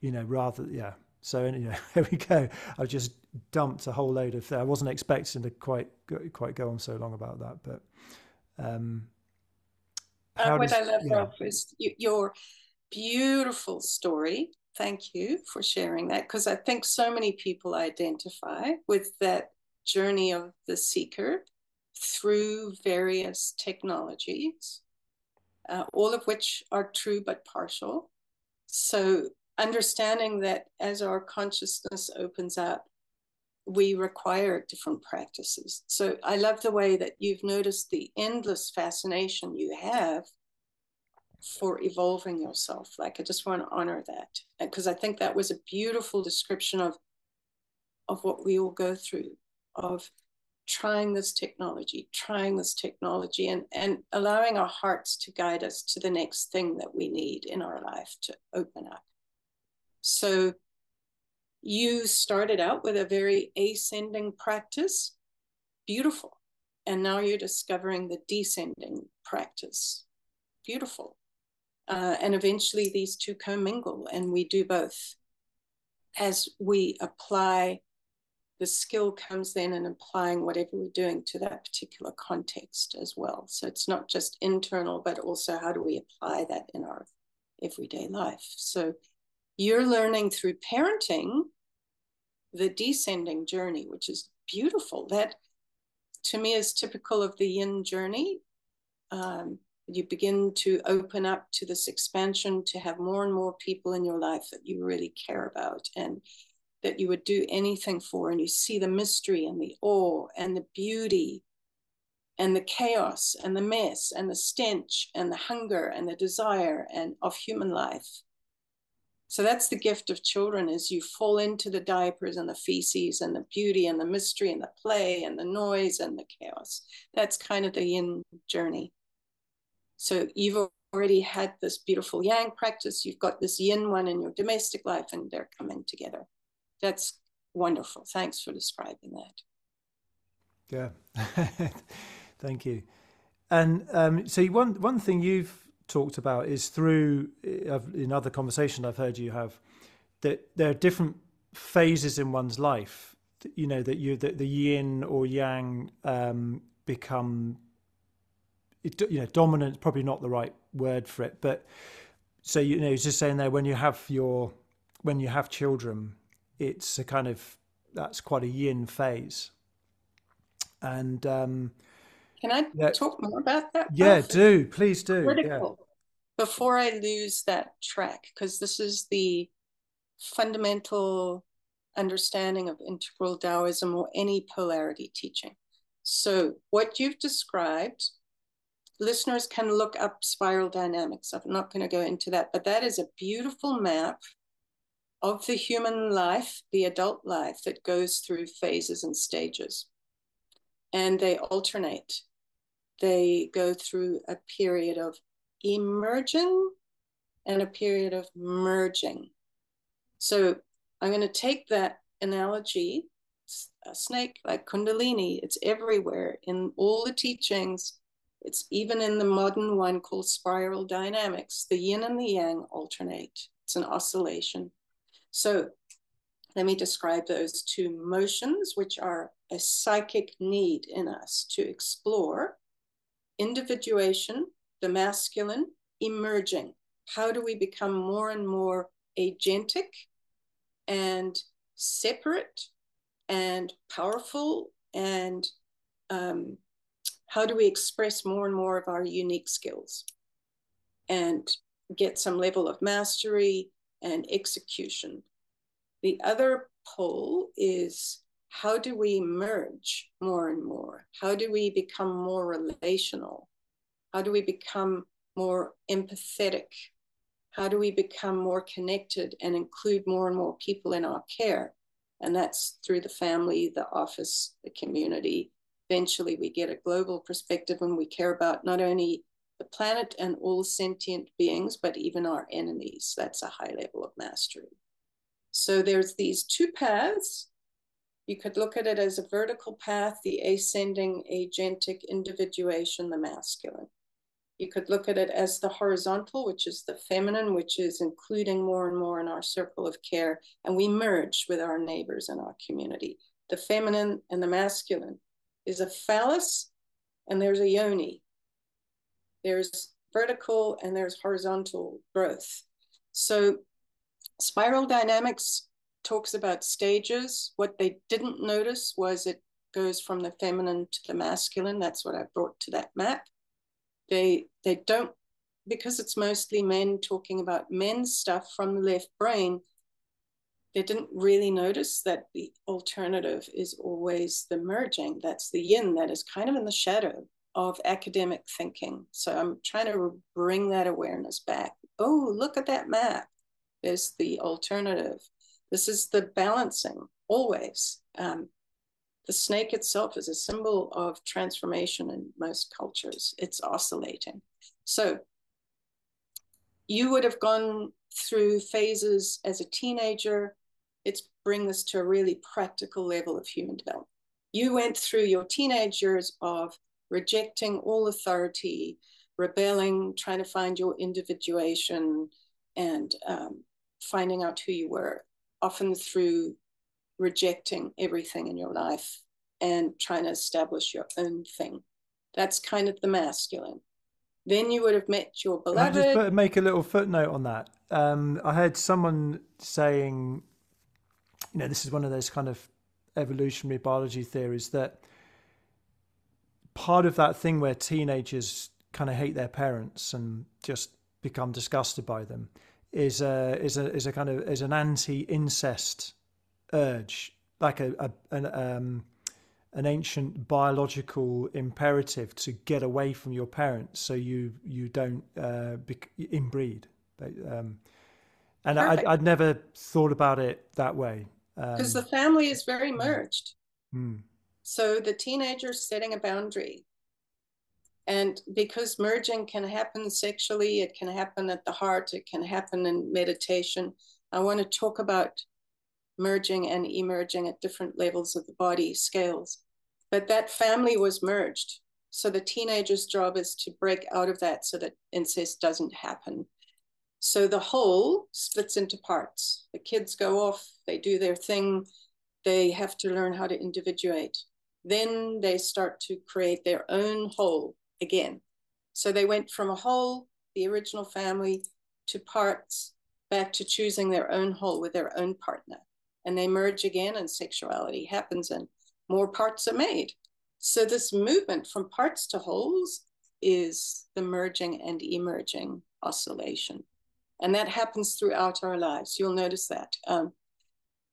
you know rather yeah so anyway there we go I've just dumped a whole load of i wasn't expecting to quite quite go on so long about that but um uh, what does, i love yeah. is your beautiful story. Thank you for sharing that because I think so many people identify with that journey of the seeker through various technologies, uh, all of which are true but partial. So, understanding that as our consciousness opens up, we require different practices. So, I love the way that you've noticed the endless fascination you have for evolving yourself. Like, I just want to honor that because I think that was a beautiful description of of what we all go through of trying this technology, trying this technology, and, and allowing our hearts to guide us to the next thing that we need in our life to open up. So you started out with a very ascending practice, beautiful. And now you're discovering the descending practice, beautiful. Uh, and eventually these two commingle, and we do both. As we apply the skill comes then in applying whatever we're doing to that particular context as well. So it's not just internal, but also how do we apply that in our everyday life. So you're learning through parenting the descending journey, which is beautiful. That to me is typical of the yin journey. Um, you begin to open up to this expansion to have more and more people in your life that you really care about and that you would do anything for, and you see the mystery and the awe and the beauty and the chaos and the mess and the stench and the hunger and the desire and of human life. So that's the gift of children is you fall into the diapers and the feces and the beauty and the mystery and the play and the noise and the chaos. That's kind of the yin journey. So you've already had this beautiful yang practice, you've got this yin one in your domestic life, and they're coming together that's wonderful. Thanks for describing that. Yeah, thank you. And um, so one one thing you've talked about is through uh, in other conversations I've heard you have that there are different phases in one's life. You know that you that the yin or yang um, become you know dominant. Probably not the right word for it, but so you know, just saying there when you have your when you have children it's a kind of that's quite a yin phase. And um, can I yeah, talk more about that? Yeah, oh, do please do. Critical. Yeah. Before I lose that track, because this is the fundamental understanding of integral Taoism or any polarity teaching. So, what you've described, listeners can look up spiral dynamics. I'm not going to go into that, but that is a beautiful map of the human life, the adult life that goes through phases and stages. And they alternate. They go through a period of emerging and a period of merging. So I'm going to take that analogy a snake like Kundalini, it's everywhere in all the teachings. It's even in the modern one called spiral dynamics. The yin and the yang alternate, it's an oscillation. So let me describe those two motions, which are a psychic need in us to explore individuation, the masculine, emerging. How do we become more and more agentic and separate and powerful? And um, how do we express more and more of our unique skills and get some level of mastery and execution. The other pole is how do we merge more and more? How do we become more relational? How do we become more empathetic? How do we become more connected and include more and more people in our care? And that's through the family, the office, the community. Eventually, we get a global perspective and we care about not only the planet and all sentient beings, but even our enemies. That's a high level of mastery. So there's these two paths. You could look at it as a vertical path, the ascending agentic individuation, the masculine. You could look at it as the horizontal, which is the feminine, which is including more and more in our circle of care, and we merge with our neighbors and our community. The feminine and the masculine is a phallus, and there's a yoni, there's vertical and there's horizontal growth. So spiral dynamics talks about stages. What they didn't notice was it goes from the feminine to the masculine. That's what I brought to that map. They they don't because it's mostly men talking about men's stuff from the left brain. They didn't really notice that the alternative is always the merging. That's the yin that is kind of in the shadow of academic thinking. So I'm trying to bring that awareness back. Oh, look at that map. There's the alternative. This is the balancing. always. Um, the snake itself is a symbol of transformation in most cultures. It's oscillating. So you would have gone through phases as a teenager. Let's bring this to a really practical level of human development. You went through your teenage years of rejecting all authority, rebelling, trying to find your individuation, and um, finding out who you were, often through rejecting everything in your life and trying to establish your own thing. That's kind of the masculine. Then you would have met your beloved. I just make a little footnote on that. Um, I heard someone saying, you know, this is one of those kind of evolutionary biology theories that part of that thing where teenagers kind of hate their parents and just become disgusted by them is a is a is a kind of is an anti-incest urge, like a, a an um, an ancient biological imperative to get away from your parents, so you you don't uh, inbreed. Um, and I, I'd never thought about it that way because um, the family is very merged. Mm. So the teenager's setting a boundary. And because merging can happen sexually, it can happen at the heart, it can happen in meditation. I want to talk about merging and emerging at different levels of the body scales. But that family was merged. So the teenager's job is to break out of that so that incest doesn't happen. So the whole splits into parts. The kids go off, they do their thing, they have to learn how to individuate. Then they start to create their own whole again. So they went from a whole, the original family, to parts, back to choosing their own whole with their own partner. And they merge again, and sexuality happens, and more parts are made. So this movement from parts to wholes is the merging and emerging oscillation. And that happens throughout our lives. You'll notice that. Um,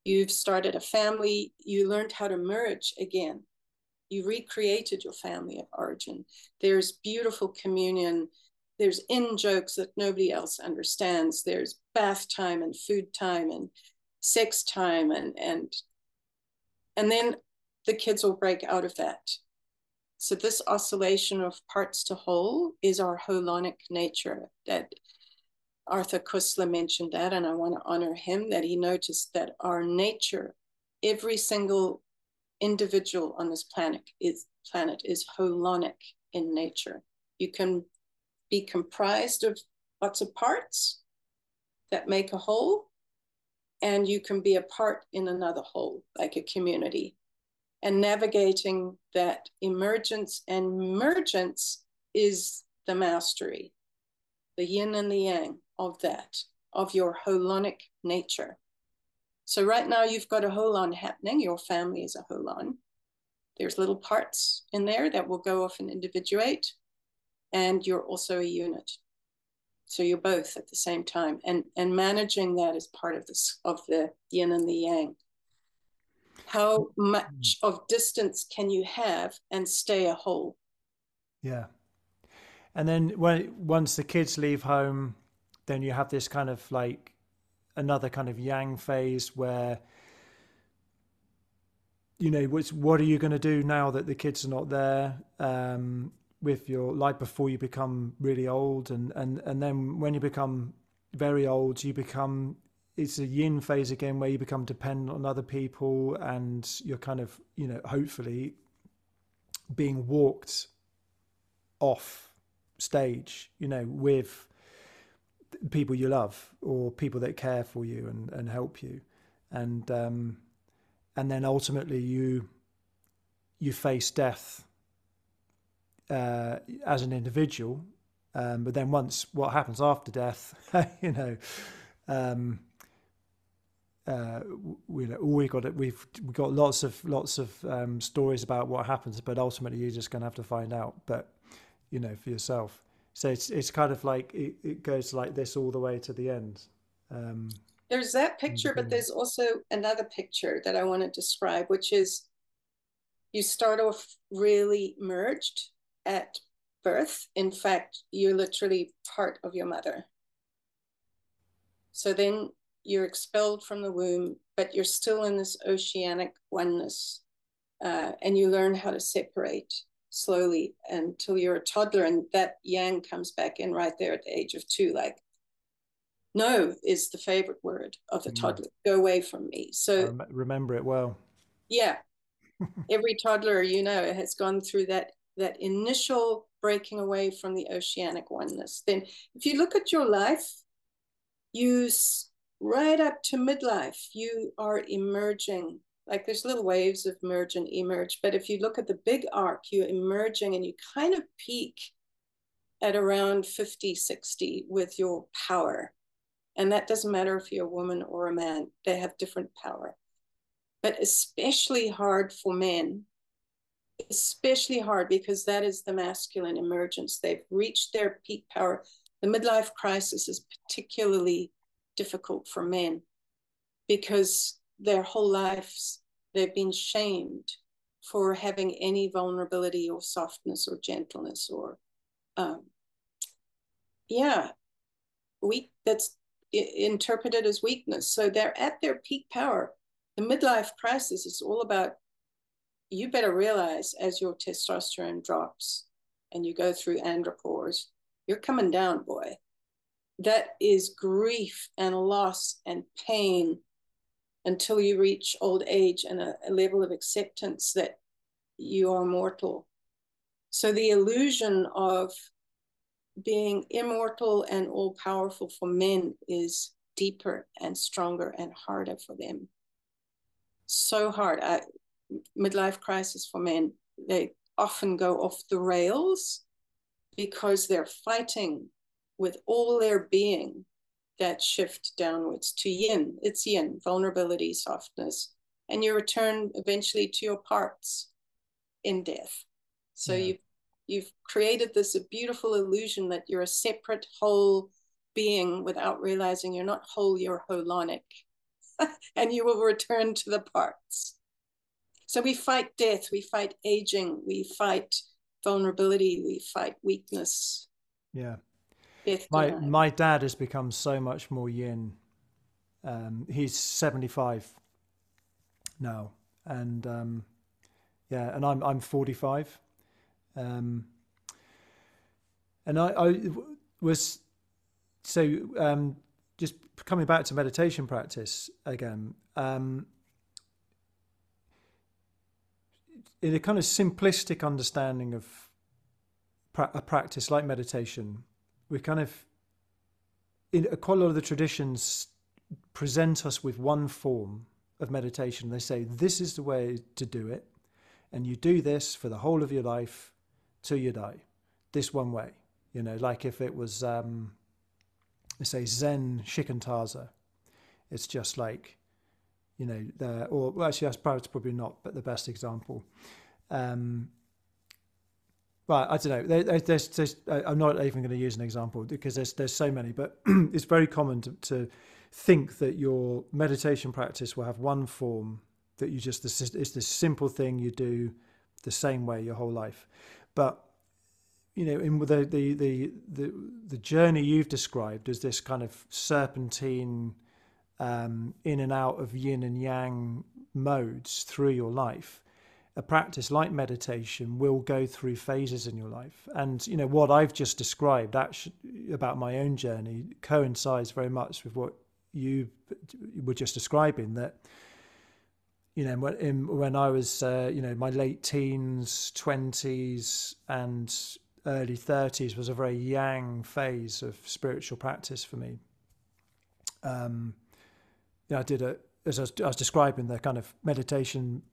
you've started a family, you learned how to merge again. You recreated your family of origin. There's beautiful communion. There's in jokes that nobody else understands. There's bath time and food time and sex time and and and then the kids will break out of that. So this oscillation of parts to whole is our holonic nature that Arthur Koestler mentioned that, and I want to honor him that he noticed that our nature, every single individual on this planet is planet is holonic in nature. You can be comprised of lots of parts that make a whole, and you can be a part in another whole, like a community. And navigating that emergence and emergence is the mastery, the yin and the yang of that, of your holonic nature. So right now you've got a holon happening. Your family is a holon. There's little parts in there that will go off and individuate, and you're also a unit. So you're both at the same time, and and managing that is part of this of the yin and the yang. How hmm. much of distance can you have and stay a whole? Yeah. And then when once the kids leave home, then you have this kind of like another kind of yang phase where you know what are you going to do now that the kids are not there um, with your life before you become really old? And and and then when you become very old you become it's a yin phase again where you become dependent on other people and you're kind of you know hopefully being walked off stage you know with people you love or people that care for you and, and help you. And um, and then ultimately you you face death uh, as an individual. Um, but then once what happens after death you know um, uh, we, we got we've we got lots of lots of um, stories about what happens but ultimately you're just going to have to find out. But you know for yourself so it's it's kind of like it, it goes like this all the way to the end. Um, there's that picture, but there's also another picture that I want to describe, which is you start off really merged at birth. In fact, you're literally part of your mother. So then you're expelled from the womb, but you're still in this oceanic oneness. Uh, and you learn how to separate slowly until you're a toddler. And that yang comes back in right there at the age of two. Like, no is the favorite word of the mm. toddler. Go away from me. So rem- remember it well. Yeah. Every toddler, you know, has gone through that that initial breaking away from the oceanic oneness. Then if you look at your life, you right up to midlife, you are emerging. Like there's little waves of merge and emerge. But if you look at the big arc, you're emerging and you kind of peak at around 50, 60 with your power. And that doesn't matter if you're a woman or a man, they have different power. But especially hard for men, especially hard because that is the masculine emergence. They've reached their peak power. The midlife crisis is particularly difficult for men because their whole lives they've been shamed for having any vulnerability or softness or gentleness or um, yeah weak that's interpreted as weakness. So they're at their peak power. The midlife crisis is all about you better realize as your testosterone drops and you go through andropause you're coming down boy. That is grief and loss and pain until you reach old age and a, a, level of acceptance that you are mortal. So the illusion of being immortal and all powerful for men is deeper and stronger and harder for them. So hard. I, midlife crisis for men, they often go off the rails because they're fighting with all their being that shift downwards to yin. It's yin, vulnerability, softness, and you return eventually to your parts in death. So yeah. you've you've created this beautiful illusion that you're a separate whole being without realizing you're not whole, you're holonic. and you will return to the parts. So we fight death, we fight aging, we fight vulnerability, we fight weakness. Yeah my my dad has become so much more yin. Um, he's seventy five now, and um, yeah, and I'm I'm forty five, um, and I, I was so um, just coming back to meditation practice again. Um, in a kind of simplistic understanding of pra- a practice like meditation, we kind of in quite a lot of the traditions present us with one form of meditation. They say this is the way to do it, and you do this for the whole of your life till you die. This one way, you know, like if it was, um, say, Zen Shikantaza, it's just like, you know, the, or well, actually, that's probably not, but the best example. Um, Right, I don't know. There, there's, there's, I'm not even going to use an example because there's there's so many, but it's very common to, to think that your meditation practice will have one form that you just it's this simple thing you do the same way your whole life, but you know, in the the the the, the journey you've described as this kind of serpentine um, in and out of yin and yang modes through your life a practice like meditation will go through phases in your life. And you know what I've just described actually about my own journey coincides very much with what you were just describing. That you know when when I was uh, you know my late teens, twenties, and early thirties was a very yang phase of spiritual practice for me. Um, yeah, I did a as I was, I was describing the kind of meditation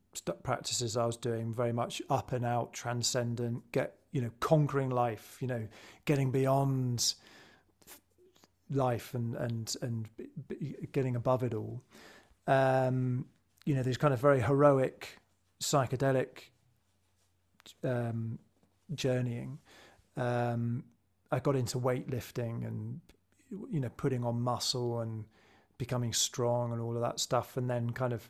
practices I was doing very much up and out, transcendent, get you know, conquering life, you know, getting beyond life and and and getting above it all. Um, you know, these kind of very heroic, psychedelic um, journeying. Um, I got into weightlifting and you know, putting on muscle and becoming strong and all of that stuff, and then kind of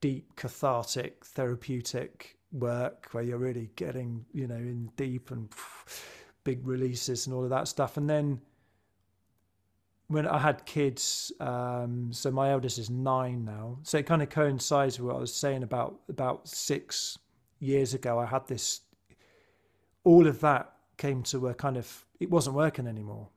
deep cathartic therapeutic work where you're really getting you know in deep and big releases and all of that stuff and then when I had kids, um, so my eldest is nine now. So it kind of coincides with what I was saying about about six years ago. I had this. All of that came to a kind of it wasn't working anymore,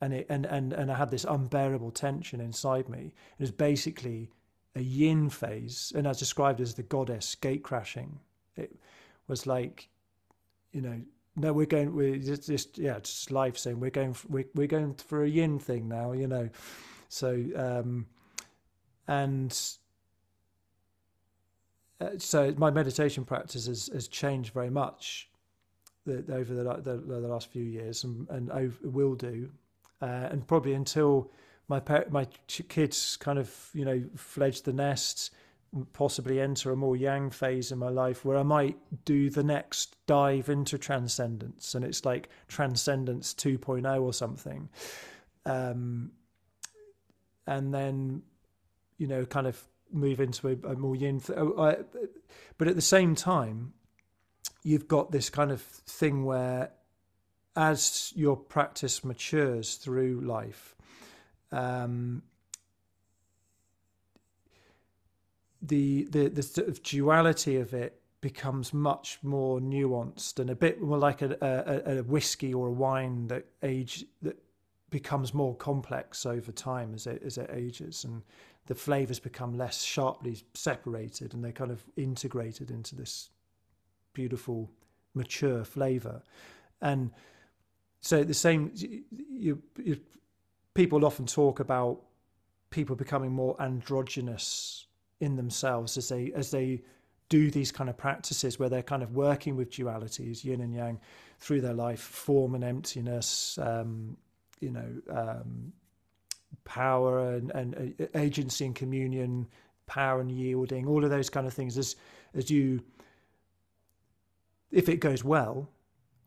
and it and and and I had this unbearable tension inside me. It was basically a yin phase, and as described as the goddess gate crashing. It was like, you know, no, we're going. We're just, just yeah, just life saying we're going. We're we're going for a yin thing now. You know, so um, and uh, so my meditation practice has, has changed very much the, over the, the, the last few years, and and over, will do, uh, and probably until my my kids kind of you know fledge the nest possibly enter a more yang phase in my life where I might do the next dive into transcendence and it's like transcendence 2.0 or something. Um, and then, you know, kind of move into a, a more yin. I, but at the same time, you've got this kind of thing where as your practice matures through life, um, the the the sort of duality of it becomes much more nuanced and a bit more like a, a, a whiskey or a wine that age that becomes more complex over time as it as it ages. And the flavors become less sharply separated and they're kind of integrated into this beautiful mature flavor. And so the same you, you people often talk about people becoming more androgynous in themselves as they as they do these kind of practices where they're kind of working with dualities, yin and yang, through their life, form and emptiness, um, you know, um, power and, and uh, agency and communion, power and yielding, all of those kind of things. As as you, if it goes well,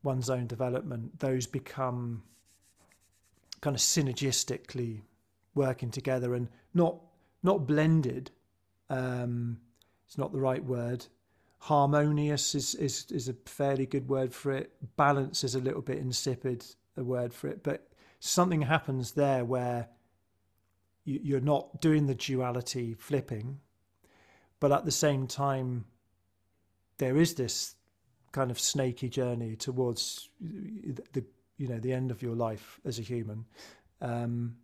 one's own development, those become kind of synergistically working together and not not blended um, it's not the right word. Harmonious is, is is a fairly good word for it. Balance is a little bit insipid a word for it, but something happens there where you, you're not doing the duality flipping, but at the same time, there is this kind of snaky journey towards the you know the end of your life as a human. Um,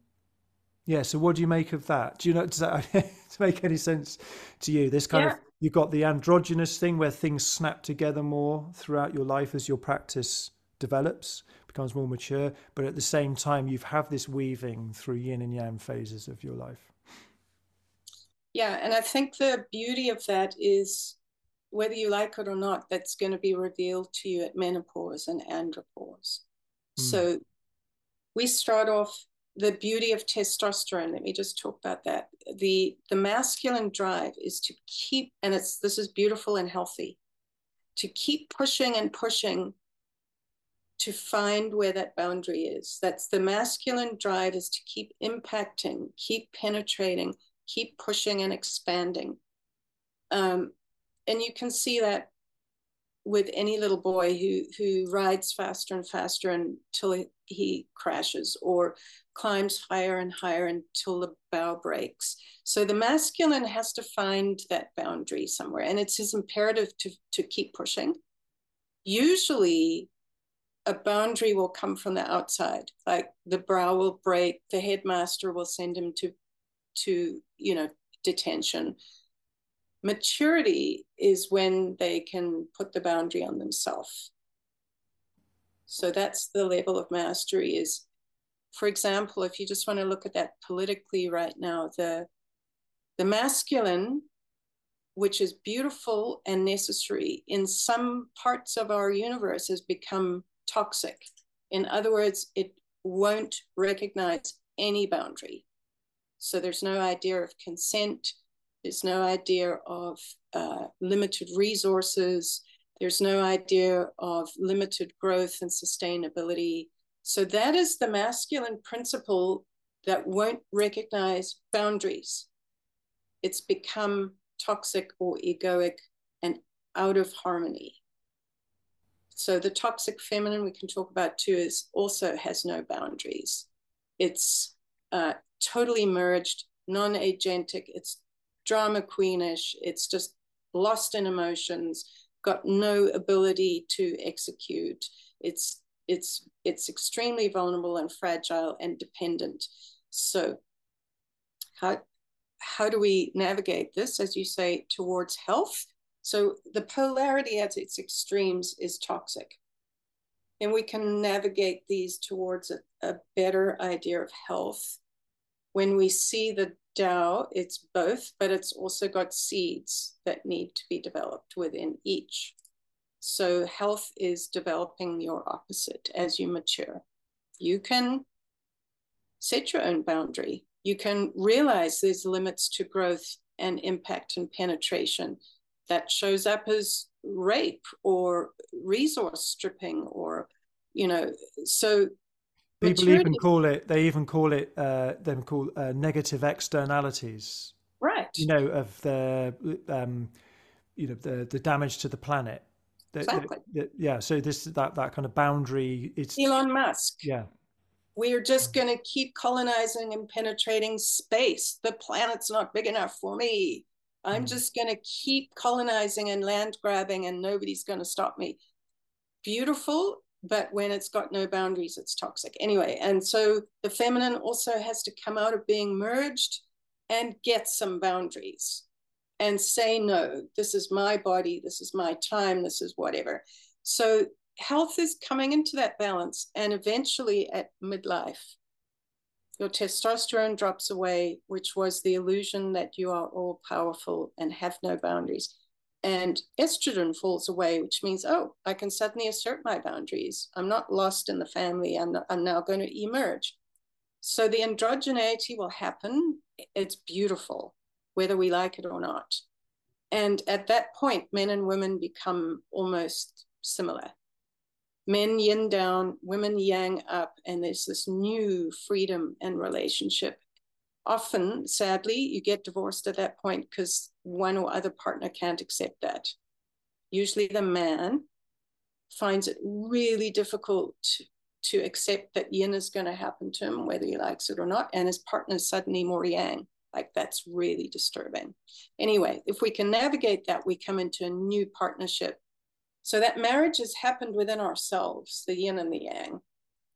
yeah. So what do you make of that? Do you know does that to make any sense to you? This kind yeah. of you've got the androgynous thing where things snap together more throughout your life as your practice develops, becomes more mature, but at the same time you have have this weaving through yin and yang phases of your life. Yeah, and I think the beauty of that is whether you like it or not, that's going to be revealed to you at menopause and andropause. Mm. So we start off the beauty of testosterone let me just talk about that. The the masculine drive is to keep and it's this is beautiful and healthy to keep pushing and pushing to find where that boundary is. That's the masculine drive is to keep impacting keep penetrating keep pushing and expanding. Um, and you can see that with any little boy who who rides faster and faster until he, he crashes or climbs higher and higher until the bough breaks. So the masculine has to find that boundary somewhere, and it's his imperative to, to keep pushing. Usually, a boundary will come from the outside, like the brow will break, the headmaster will send him to, to you know, detention. Maturity is when they can put the boundary on themselves. So that's the level of mastery is for example, if you just want to look at that politically right now, the the masculine, which is beautiful and necessary, in some parts of our universe has become toxic. In other words, it won't recognize any boundary. So there's no idea of consent. There's no idea of uh, limited resources. There's no idea of limited growth and sustainability. So that is the masculine principle that won't recognize boundaries. It's become toxic or egoic and out of harmony. So the toxic feminine we can talk about too is also has no boundaries. It's uh, totally merged, non agentic. It's drama queenish. It's just lost in emotions, got no ability to execute. It's it's it's extremely vulnerable and fragile and dependent. So how how do we navigate this, as you say, towards health? So the polarity at its extremes is toxic. And we can navigate these towards a, a better idea of health. When we see the Tao, it's both, but it's also got seeds that need to be developed within each. So health is developing your opposite as you mature. You can set your own boundary. You can realize there's limits to growth and impact and penetration that shows up as rape or resource stripping or you know so people maturity, even call it they even call it uh them call uh, negative externalities. Right. You know of the um you know the the damage to the planet. The, exactly. The, the, yeah so this that that kind of boundary it's elon musk. Yeah. We're just going to keep colonizing and penetrating space. The planet's not big enough for me. I'm mm. just going to keep colonizing and land grabbing, and nobody's going to stop me. Beautiful, but when it's got no boundaries, it's toxic. Anyway, and so the feminine also has to come out of being merged and get some boundaries and say, no, this is my body, this is my time, this is whatever. So health is coming into that balance. And eventually at midlife, your testosterone drops away, which was the illusion that you are all powerful and have no boundaries. And estrogen falls away, which means, oh, I can suddenly assert my boundaries. I'm not lost in the family. I'm, I'm now going to emerge. So the androgeneity will happen. It's beautiful, whether we like it or not. And at that point, men and women become almost similar men yin down, women yang up, and there's this new freedom and relationship. Often, sadly, you get divorced at that point because one or other partner can't accept that. Usually, the man finds it really difficult to, accept that yin is going to happen to him, whether he likes it or not, and his partner is suddenly more yang. Like that's really disturbing. Anyway, if we can navigate that, we come into a new partnership so that marriage has happened within ourselves, the yin and the yang.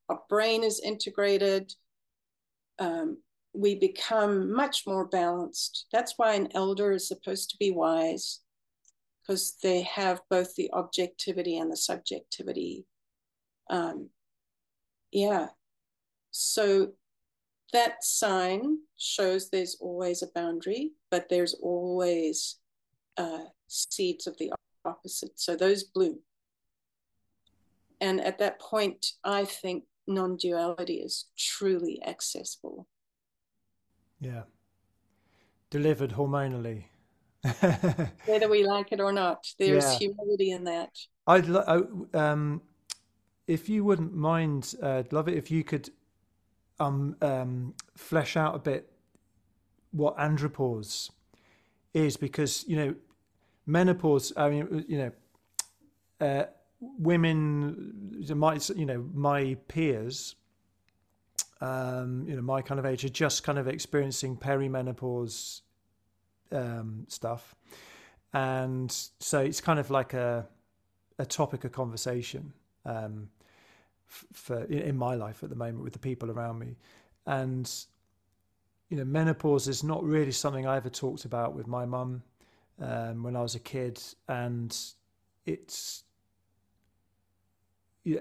Our brain is integrated. Um, we become much more balanced. That's why an elder is supposed to be wise, because they have both the objectivity and the subjectivity. Um, yeah. So that sign shows there's always a boundary, but there's always uh, seeds of the opposite. So those bloom. And at that point, I think non duality is truly accessible. Yeah. Delivered hormonally. Whether we like it or not, there's yeah. humility in that. I'd lo- um, if you wouldn't mind, uh, I'd love it if you could um, um, flesh out a bit what andropause is, because you know menopause. I mean, you know, uh, women, my you know my peers, um, you know my kind of age are just kind of experiencing perimenopause um, stuff, and so it's kind of like a a topic of conversation um, for in my life at the moment with the people around me, and you know menopause is not really something I ever talked about with my mum um, when I was a kid, and it's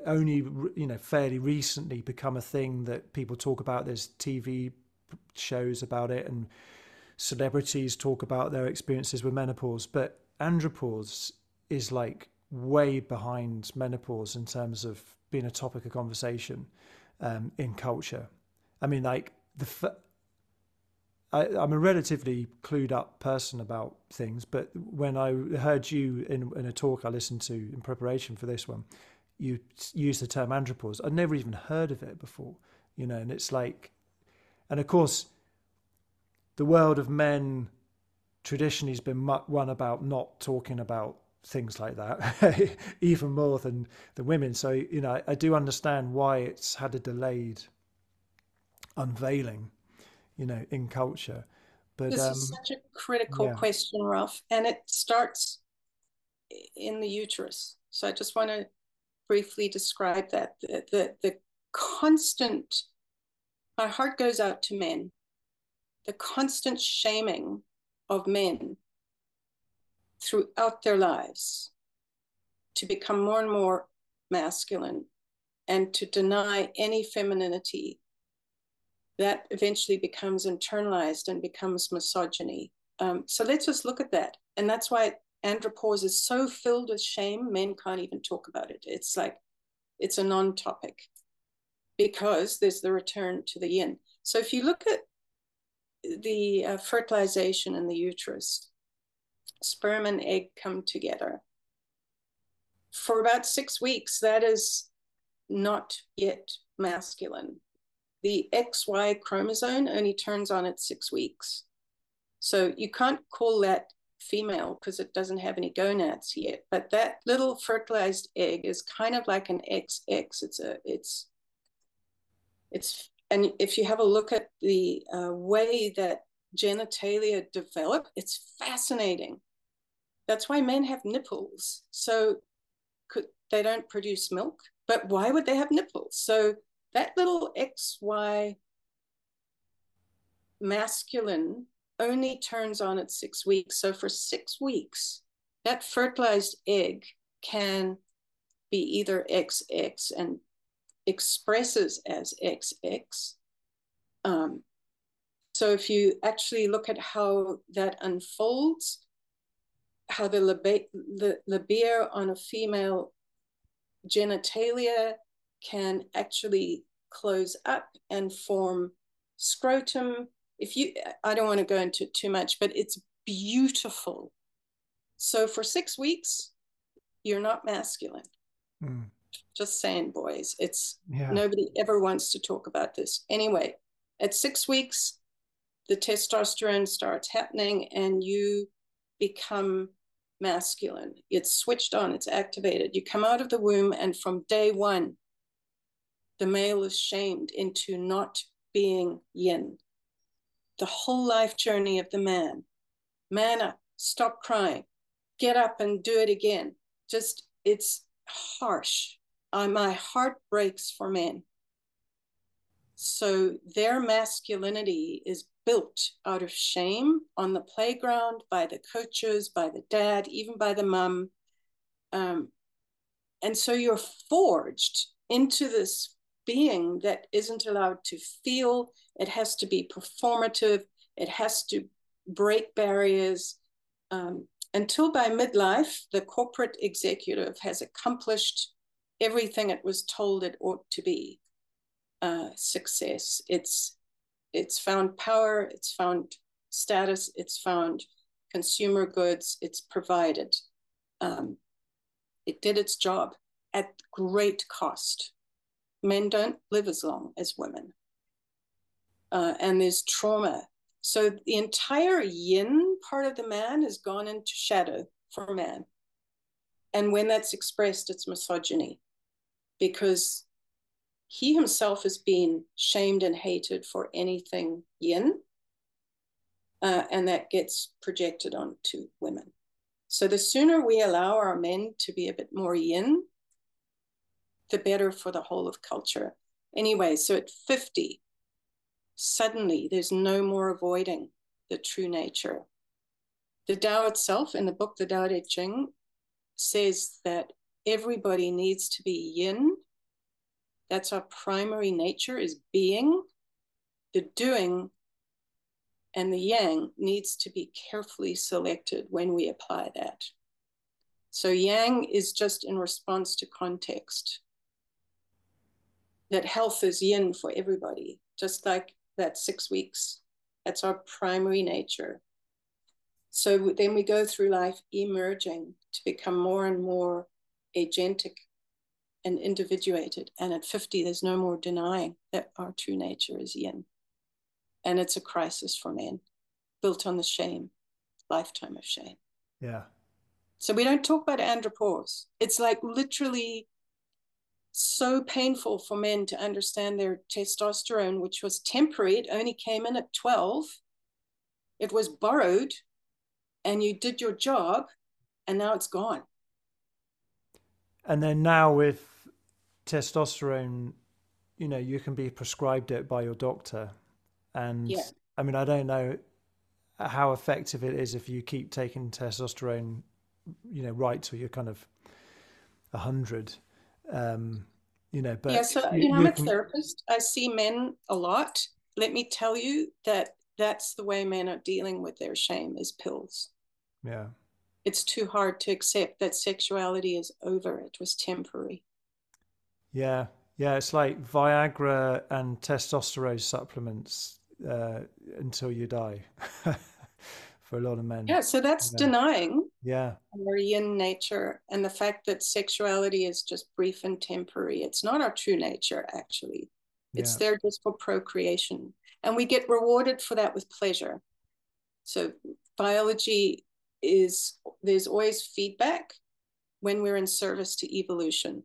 only you know fairly recently become a thing that people talk about. There's TV shows about it, and celebrities talk about their experiences with menopause. But andropause is like way behind menopause in terms of being a topic of conversation um, in culture. I mean, like the I, am a relatively clued up person about things, but when I heard you in, in a talk I listened to in preparation for this one, you use the term andropause. I'd never even heard of it before, you know, and it's like, and of course, the world of men traditionally has been one about not talking about things like that, even more than the women. So, you know, I, do understand why it's had a delayed unveiling you know, in culture. But this um, is such a critical yeah. question, Ralph, and it starts in the uterus. So I just want to briefly describe that. The, the, the constant, my heart goes out to men, the constant shaming of men throughout their lives to become more and more masculine and to deny any femininity that eventually becomes internalized and becomes misogyny. Um, so let's just look at that. And that's why andropause is so filled with shame, men can't even talk about it. It's like, it's a non topic because there's the return to the yin. So if you look at the uh, fertilization in the uterus, sperm and egg come together. For about six weeks, that is not yet masculine. The XY chromosome only turns on at six weeks. So you can't call that female because it doesn't have any gonads yet. But that little fertilized egg is kind of like an XX. It's a it's it's and if you have a look at the uh, way that genitalia develop, it's fascinating. That's why men have nipples. So could, they don't produce milk, but why would they have nipples? So that little XY masculine only turns on at six weeks. So for six weeks, that fertilized egg can be either XX and expresses as XX. Um, so if you actually look at how that unfolds, how the, the labia on a female genitalia can actually close up and form scrotum. If you, I don't want to go into too much, but it's beautiful. So for six weeks, you're not masculine. Mm. Just saying, boys. It's yeah. nobody ever wants to talk about this. Anyway, at six weeks, the testosterone starts happening and you become masculine. It's switched on, it's activated. You come out of the womb, and from day one, the male is shamed into not being yin. The whole life journey of the man man up, stop crying, get up and do it again. Just, it's harsh. I, my heart breaks for men. So their masculinity is built out of shame on the playground by the coaches, by the dad, even by the mom. Um, and so you're forged into this being that isn't allowed to feel. It has to be performative. It has to break barriers. Um, until by midlife, the corporate executive has accomplished everything it was told it ought to be uh, success. It's it's found power, it's found status, it's found consumer goods, it's provided. Um, it did its job at great cost. Men don't live as long as women. Uh, and there's trauma. So the entire yin part of the man has gone into shadow for man. And when that's expressed, it's misogyny because he himself has been shamed and hated for anything yin, uh, and that gets projected onto women. So the sooner we allow our men to be a bit more yin, the better for the whole of culture. Anyway, so at 50, suddenly there's no more avoiding the true nature. The Tao itself, in the book The Tao Te Ching, says that everybody needs to be yin that's our primary nature is being. The doing and the yang needs to be carefully selected when we apply that. So yang is just in response to context. That health is yin for everybody, just like that six weeks. That's our primary nature. So then we go through life emerging to become more and more agentic and individuated. And at 50, there's no more denying that our true nature is yin. And it's a crisis for men built on the shame, lifetime of shame. Yeah. So we don't talk about andropause. It's like literally so painful for men to understand their testosterone, which was temporary. It only came in at 12. It was borrowed, and you did your job, and now it's gone. And then now with testosterone, you know, you can be prescribed it by your doctor. And yeah. I mean, I don't know how effective it is if you keep taking testosterone, you know, right till you're kind of a hundred. Um, you know, but yeah. So you, you know, I'm a therapist. I see men a lot. Let me tell you that that's the way men are dealing with their shame is pills. Yeah. It's too hard to accept that sexuality is over. It was temporary. Yeah. Yeah. It's like Viagra and testosterone supplements uh, until you die. for a lot of men. Yeah, so that's denying yeah our yin nature and the fact that sexuality is just brief and temporary. It's not our true nature, actually. It's yeah. there just for procreation. And we get rewarded for that with pleasure. So biology is there's always feedback when we're in service to evolution.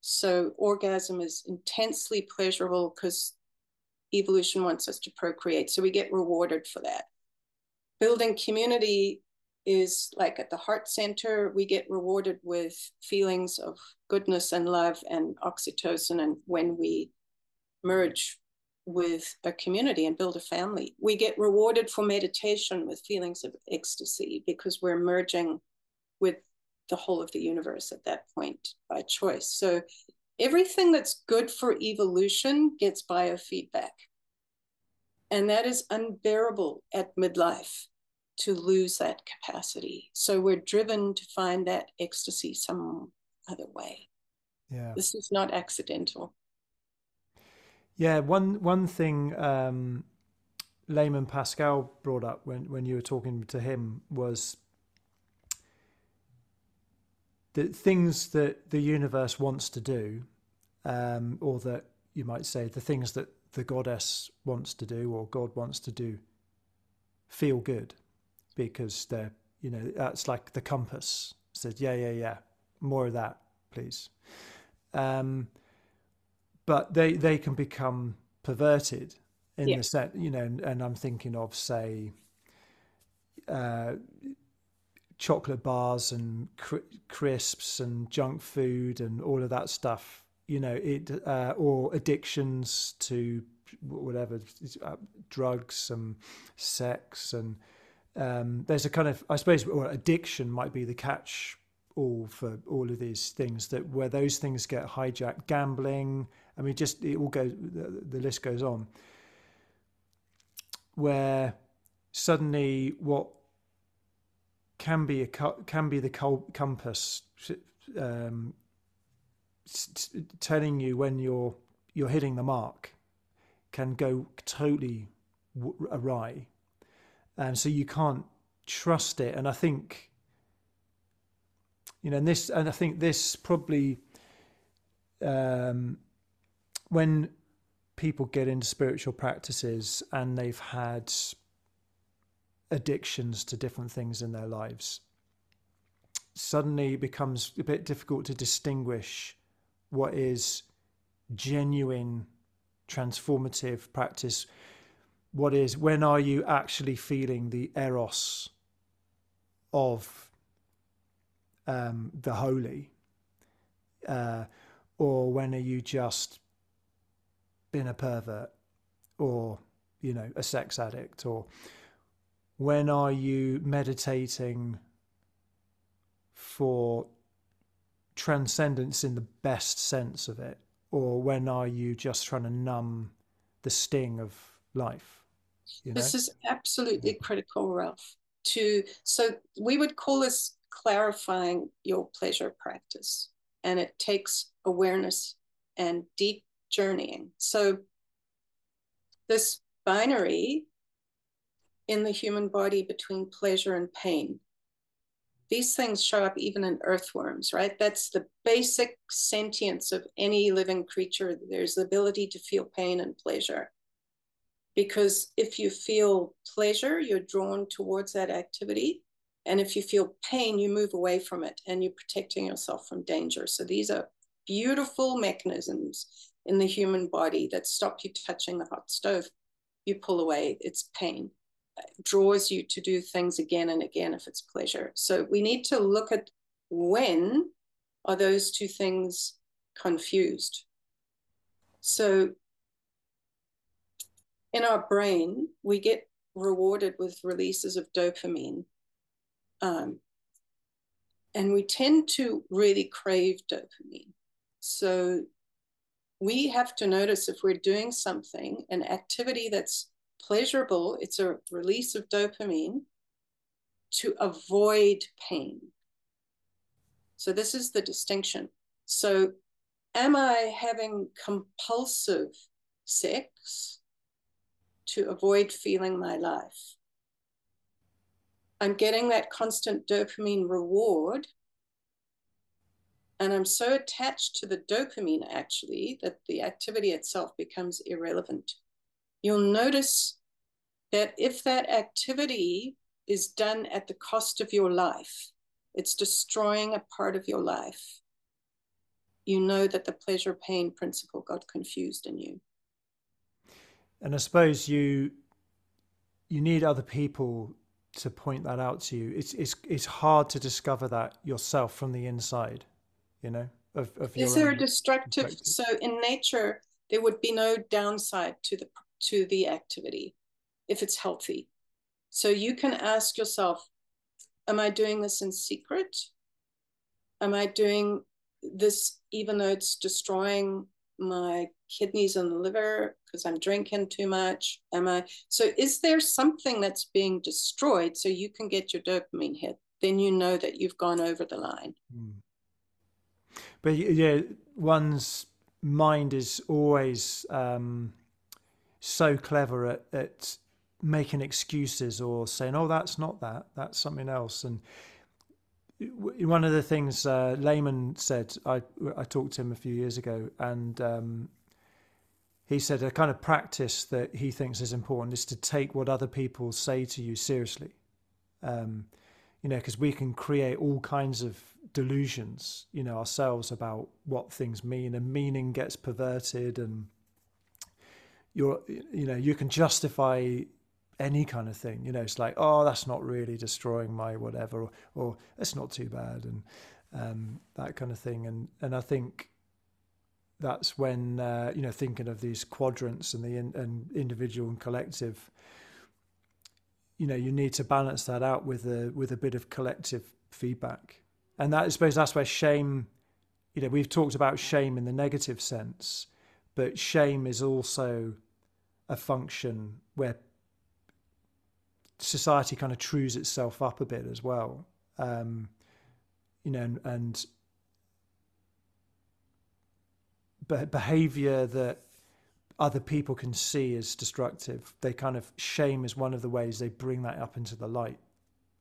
So orgasm is intensely pleasurable because evolution wants us to procreate. So we get rewarded for that building community is like at the heart center we get rewarded with feelings of goodness and love and oxytocin and when we merge with a community and build a family we get rewarded for meditation with feelings of ecstasy because we're merging with the whole of the universe at that point by choice. So everything that's good for evolution gets biofeedback. And that is unbearable at midlife to lose that capacity. So we're driven to find that ecstasy some other way. Yeah. This is not accidental. Yeah, one one thing um Layman Pascal brought up when, when you were talking to him was the things that the universe wants to do, um, or that you might say the things that the goddess wants to do or God wants to do feel good because they're, you know, that's like the compass says, yeah, yeah, yeah, more of that, please. Um, but they, they can become perverted in yeah. the set, you know, and, and, I'm thinking of, say, uh, chocolate bars and cr- crisps and junk food and all of that stuff you know it uh, or addictions to whatever uh, drugs and sex and um, there's a kind of i suppose or addiction might be the catch all for all of these things that where those things get hijacked gambling i mean just it all goes the, the list goes on. Where suddenly what can be a can be the compass um, telling you when you're you're hitting the mark can go totally awry, and so you can't trust it. And I think you know, and this, and I think this probably um, when people get into spiritual practices and they've had addictions to different things in their lives suddenly it becomes a bit difficult to distinguish what is genuine transformative practice what is when are you actually feeling the eros of um, the holy? Uh, or when are you just been a pervert? Or you know a sex addict? Or when are you meditating for transcendence in the best sense of it? Or when are you just trying to numb the sting of life you know? this is absolutely critical ralph to so we would call this clarifying your pleasure practice and it takes awareness and deep journeying so this binary in the human body between pleasure and pain these things show up even in earthworms, right? That's the basic sentience of any living creature. There's the ability to feel pain and pleasure. Because if you feel pleasure, you're drawn towards that activity. And if you feel pain, you move away from it and you're protecting yourself from danger. So these are beautiful mechanisms in the human body that stop you touching the hot stove. You pull away, it's pain. It draws you to do things again and again if it's pleasure. So we need to look at when are those two things confused. So in our brain, we get rewarded with releases of dopamine. Um, and we tend to really crave dopamine. So we have to notice if we're doing something, an activity that's pleasurable, it's a release of dopamine to avoid pain. So this is the distinction. So am I having compulsive sex to avoid feeling my life? I'm getting that constant dopamine reward. And I'm so attached to the dopamine actually that the activity itself becomes irrelevant. You'll notice that if that activity is done at the cost of your life, it's destroying a part of your life. You know that the pleasure pain principle got confused in you. And I suppose you you need other people to point that out to you. It's it's it's hard to discover that yourself from the inside, you know. Of, of is there a destructive? So in nature, there would be no downside to the to the activity if it's healthy. So you can ask yourself, am I doing this in secret? Am I doing this even though it's destroying my kidneys and the liver because I'm drinking too much? Am I so is there something that's being destroyed so you can get your dopamine hit? Then you know that you've gone over the line. Mm. But yeah, one's mind is always um, so clever at, at making excuses or saying, "Oh, that's not that. That's something else." And one of the things uh, Layman said, I I talked to him a few years ago, and um, he said a kind of practice that he thinks is important is to take what other people say to you seriously. Um, you know, because we can create all kinds of delusions, you know, ourselves about what things mean, and meaning gets perverted, and you're, you know, you can justify any kind of thing. You know, it's like, oh, that's not really destroying my whatever, or, or that's not too bad, and um, that kind of thing. And and I think that's when uh, you know thinking of these quadrants and the in, and individual and collective. You know, you need to balance that out with a with a bit of collective feedback, and that I suppose that's where shame. You know, we've talked about shame in the negative sense, but shame is also a function where society kind of trues itself up a bit as well. Um, you know, and, and behavior that other people can see as destructive, they kind of shame is one of the ways they bring that up into the light,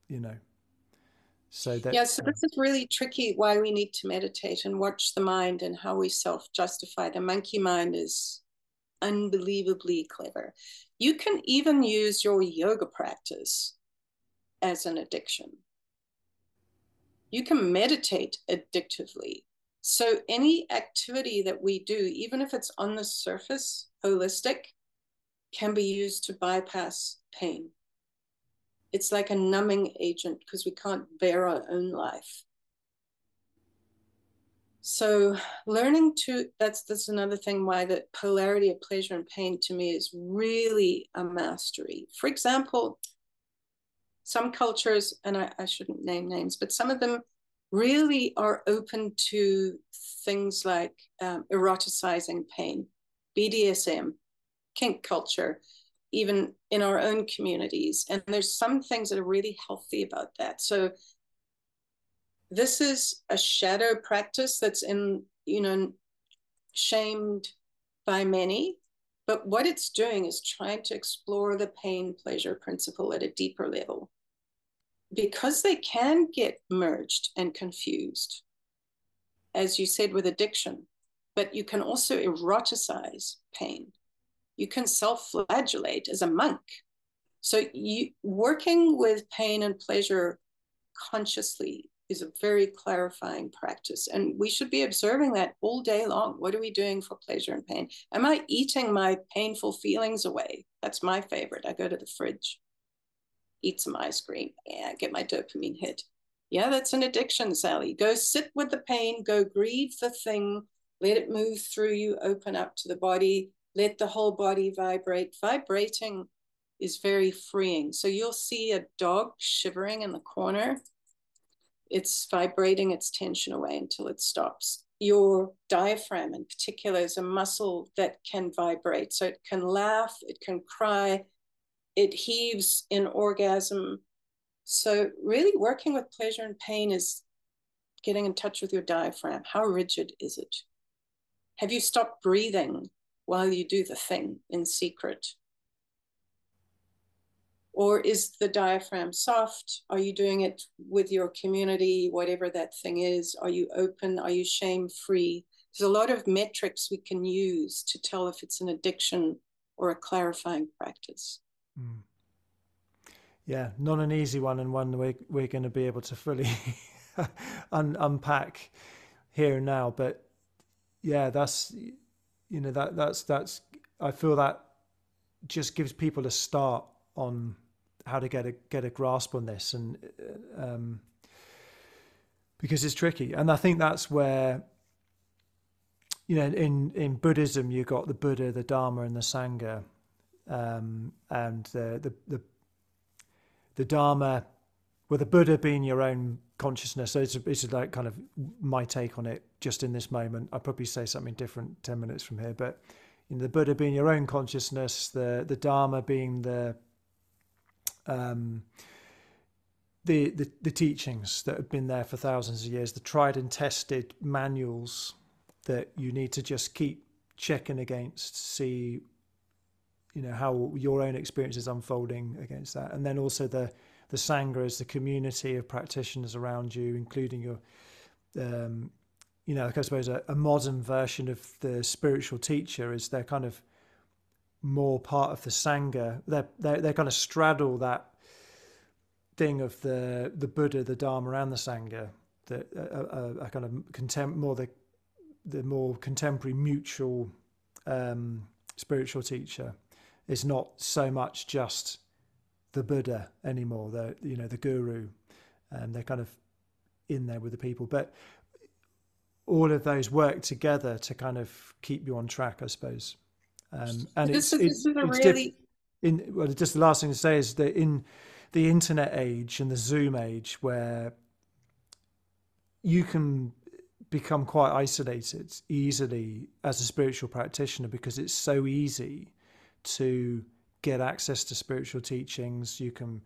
you know. So that, yeah, so this is really tricky why we need to meditate and watch the mind and how we self justify. The monkey mind is unbelievably clever. You can even use your yoga practice as an addiction. You can meditate addictively. So, any activity that we do, even if it's on the surface, holistic, can be used to bypass pain. It's like a numbing agent because we can't bear our own life. So learning to that's that's another thing why the polarity of pleasure and pain to me is really a mastery. For example, some cultures, and I, I shouldn't name names, but some of them really are open to things like um, eroticizing pain, BDSM, kink culture, even in our own communities. And there's some things that are really healthy about that. So this is a shadow practice that's in, you know, shamed by many. But what it's doing is trying to explore the pain pleasure principle at a deeper level. Because they can get merged and confused, as you said with addiction, but you can also eroticize pain. You can self flagellate as a monk. So, you working with pain and pleasure consciously is a very clarifying practice. And we should be observing that all day long. What are we doing for pleasure and pain? Am I eating my painful feelings away? That's my favorite. I go to the fridge, eat some ice cream, and get my dopamine hit. Yeah, that's an addiction, Sally. Go sit with the pain, go grieve the thing, let it move through you, open up to the body, let the whole body vibrate. Vibrating is very freeing. So you'll see a dog shivering in the corner it's vibrating its tension away until it stops. Your diaphragm, in particular, is a muscle that can vibrate. So it can laugh, it can cry, it heaves in orgasm. So, really, working with pleasure and pain is getting in touch with your diaphragm. How rigid is it? Have you stopped breathing while you do the thing in secret? Or is the diaphragm soft? Are you doing it with your community, whatever that thing is? Are you open? Are you shame free? There's a lot of metrics we can use to tell if it's an addiction or a clarifying practice. Mm. Yeah, not an easy one, and one we're, we're going to be able to fully un- unpack here and now. But yeah, that's you know that that's that's I feel that just gives people a start on how to get a get a grasp on this, and um, because it's tricky, and I think that's where you know in in Buddhism you got the Buddha, the Dharma, and the Sangha, um, and the, the the the Dharma, with the Buddha being your own consciousness. So it's, it's like kind of my take on it just in this moment. I'd probably say something different 10 minutes from here, but you know, the Buddha being your own consciousness, the, the Dharma being the, um, the, the, the teachings that have been there for thousands of years, the tried and tested manuals that you need to just keep checking against, see, you know, how your own experience is unfolding against that, and then also the the sangha is the community of practitioners around you, including your, um, you know, I suppose a, a modern version of the spiritual teacher is they're kind of more part of the sangha. they're, they they kind of straddle that thing of the the Buddha, the Dharma, and the sangha. That a, a, kind of contem- more the the more contemporary mutual um, spiritual teacher is not so much just the Buddha anymore. The you know the guru, and um, they're kind of in there with the people, but all of those work together to kind of keep you on track, I suppose. Um, and this, it's, it's, it's really in well, just the last thing to say is that in the internet age and the Zoom age, where you can become quite isolated easily as a spiritual practitioner because it's so easy to get access to spiritual teachings. You can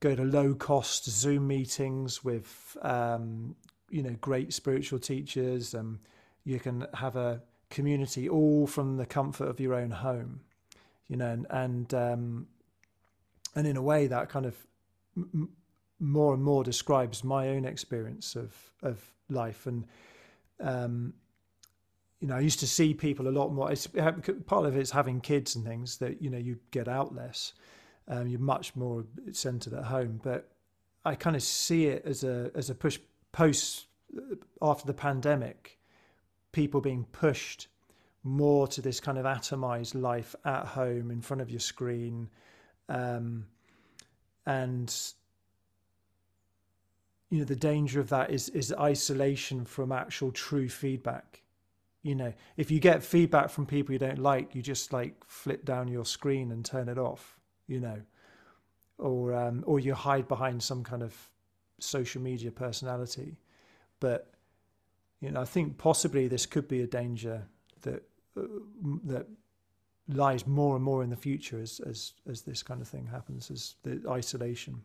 go to low cost Zoom meetings with um, you know great spiritual teachers. and you can have a community all from the comfort of your own home you know and and, um, and in a way that kind of m- more and more describes my own experience of of life and um, you know I used to see people a lot more it's part of it's having kids and things that you know you get out less um, you're much more centered at home but I kind of see it as a as a push post uh, after the pandemic people being pushed more to this kind of atomized life at home in front of your screen um, and you know the danger of that is is isolation from actual true feedback you know if you get feedback from people you don't like you just like flip down your screen and turn it off you know or um, or you hide behind some kind of social media personality but you know, I think possibly this could be a danger that uh, that lies more and more in the future as as as this kind of thing happens, as the isolation.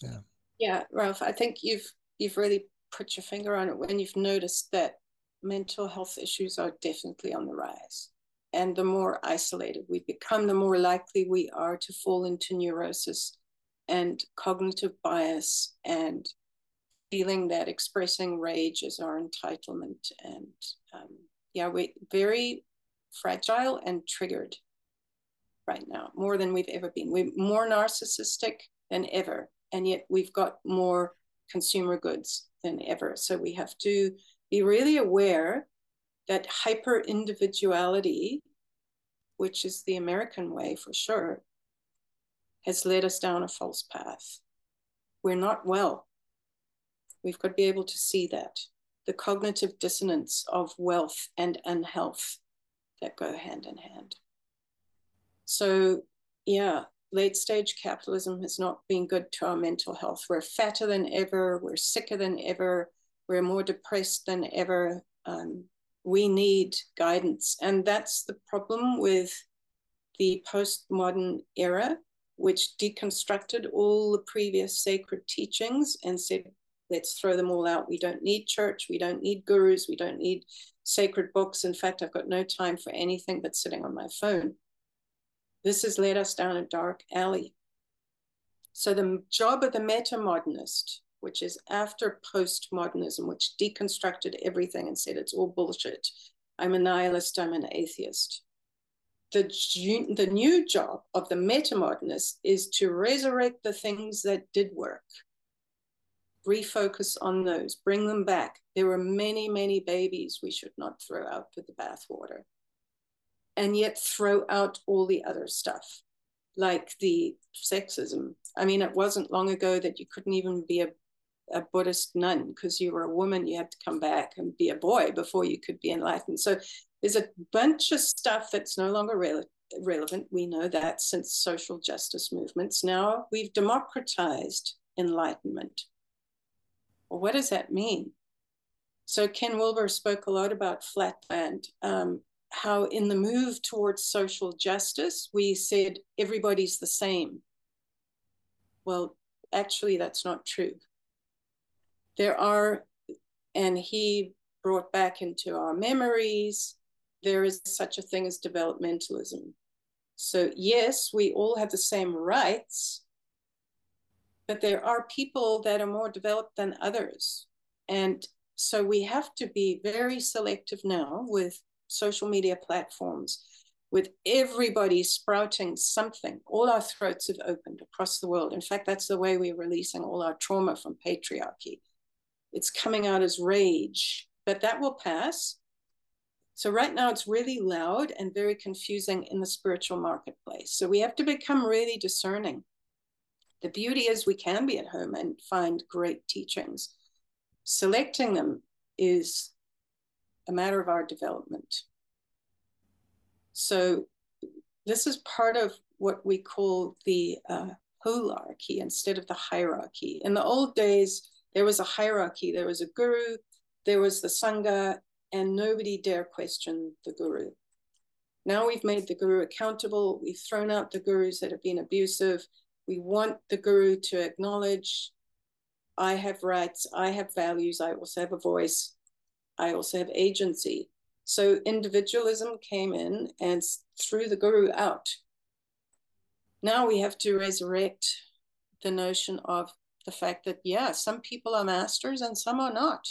Yeah. Yeah, Ralph, I think you've you've really put your finger on it when you've noticed that mental health issues are definitely on the rise. And the more isolated we become, the more likely we are to fall into neurosis and cognitive bias and feeling that expressing rage is our entitlement and um, yeah we're very fragile and triggered right now more than we've ever been we're more narcissistic than ever and yet we've got more consumer goods than ever. So we have to be really aware that hyper individuality, which is the American way for sure, has led us down a false path. We're not well. We've got to be able to see that the cognitive dissonance of wealth and unhealth that go hand in hand. So, yeah, late stage capitalism has not been good to our mental health. We're fatter than ever, we're sicker than ever, we're more depressed than ever. Um, we need guidance. And that's the problem with the postmodern era, which deconstructed all the previous sacred teachings and said, let's throw them all out. We don't need church, we don't need gurus, we don't need sacred books. In fact, I've got no time for anything but sitting on my phone. This has led us down a dark alley. So, the job of the meta modernist, which is after postmodernism, which deconstructed everything and said it's all bullshit. I'm a nihilist, I'm an atheist. The, the new job of the meta modernist is to resurrect the things that did work, refocus on those, bring them back. There were many, many babies we should not throw out with the bathwater and yet throw out all the other stuff, like the sexism. I mean, it wasn't long ago that you couldn't even be a, a Buddhist nun because you were a woman, you had to come back and be a boy before you could be enlightened. So there's a bunch of stuff that's no longer re- relevant. We know that since social justice movements. Now we've democratized enlightenment. Well, what does that mean? So Ken Wilber spoke a lot about flatland. Um, how in the move towards social justice, we said everybody's the same. Well, actually, that's not true. There are, and he brought back into our memories, there is such a thing as developmentalism. So, yes, we all have the same rights, but there are people that are more developed than others. And so we have to be very selective now with social media platforms with everybody sprouting something. All our throats have opened across the world. In fact, that's the way we're releasing all our trauma from patriarchy. It's coming out as rage, but that will pass. So, right now, it's really loud and very confusing in the spiritual marketplace. So, we have to become really discerning. The beauty is we can be at home and find great teachings. Selecting them is a matter of our development. So, this is part of what we call the uh, holarchy instead of the hierarchy. In the old days, there was a hierarchy, there was a guru, there was the sangha, and nobody dare question the guru. Now we've made the guru accountable. We've thrown out the gurus that have been abusive. We want the guru to acknowledge I have rights, I have values, I also have a voice. I also have agency. So individualism came in and threw the guru out. Now we have to resurrect the notion of the fact that, yeah, some people are masters and some are not.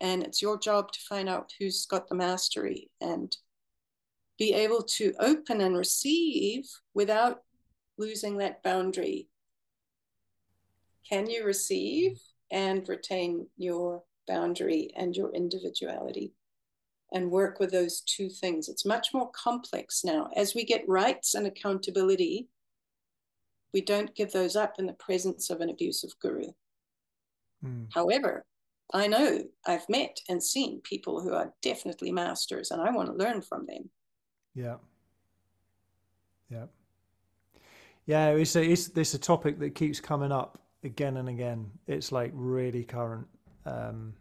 And it's your job to find out who's got the mastery and be able to open and receive without losing that boundary. Can you receive and retain your boundary and your individuality and work with those two things. It's much more complex now. As we get rights and accountability, we don't give those up in the presence of an abusive guru. Mm. However, I know I've met and seen people who are definitely masters, and I want to learn from them. Yeah. Yeah. Yeah, it's a, it's, it's a topic that keeps coming up again and again. It's like really current um,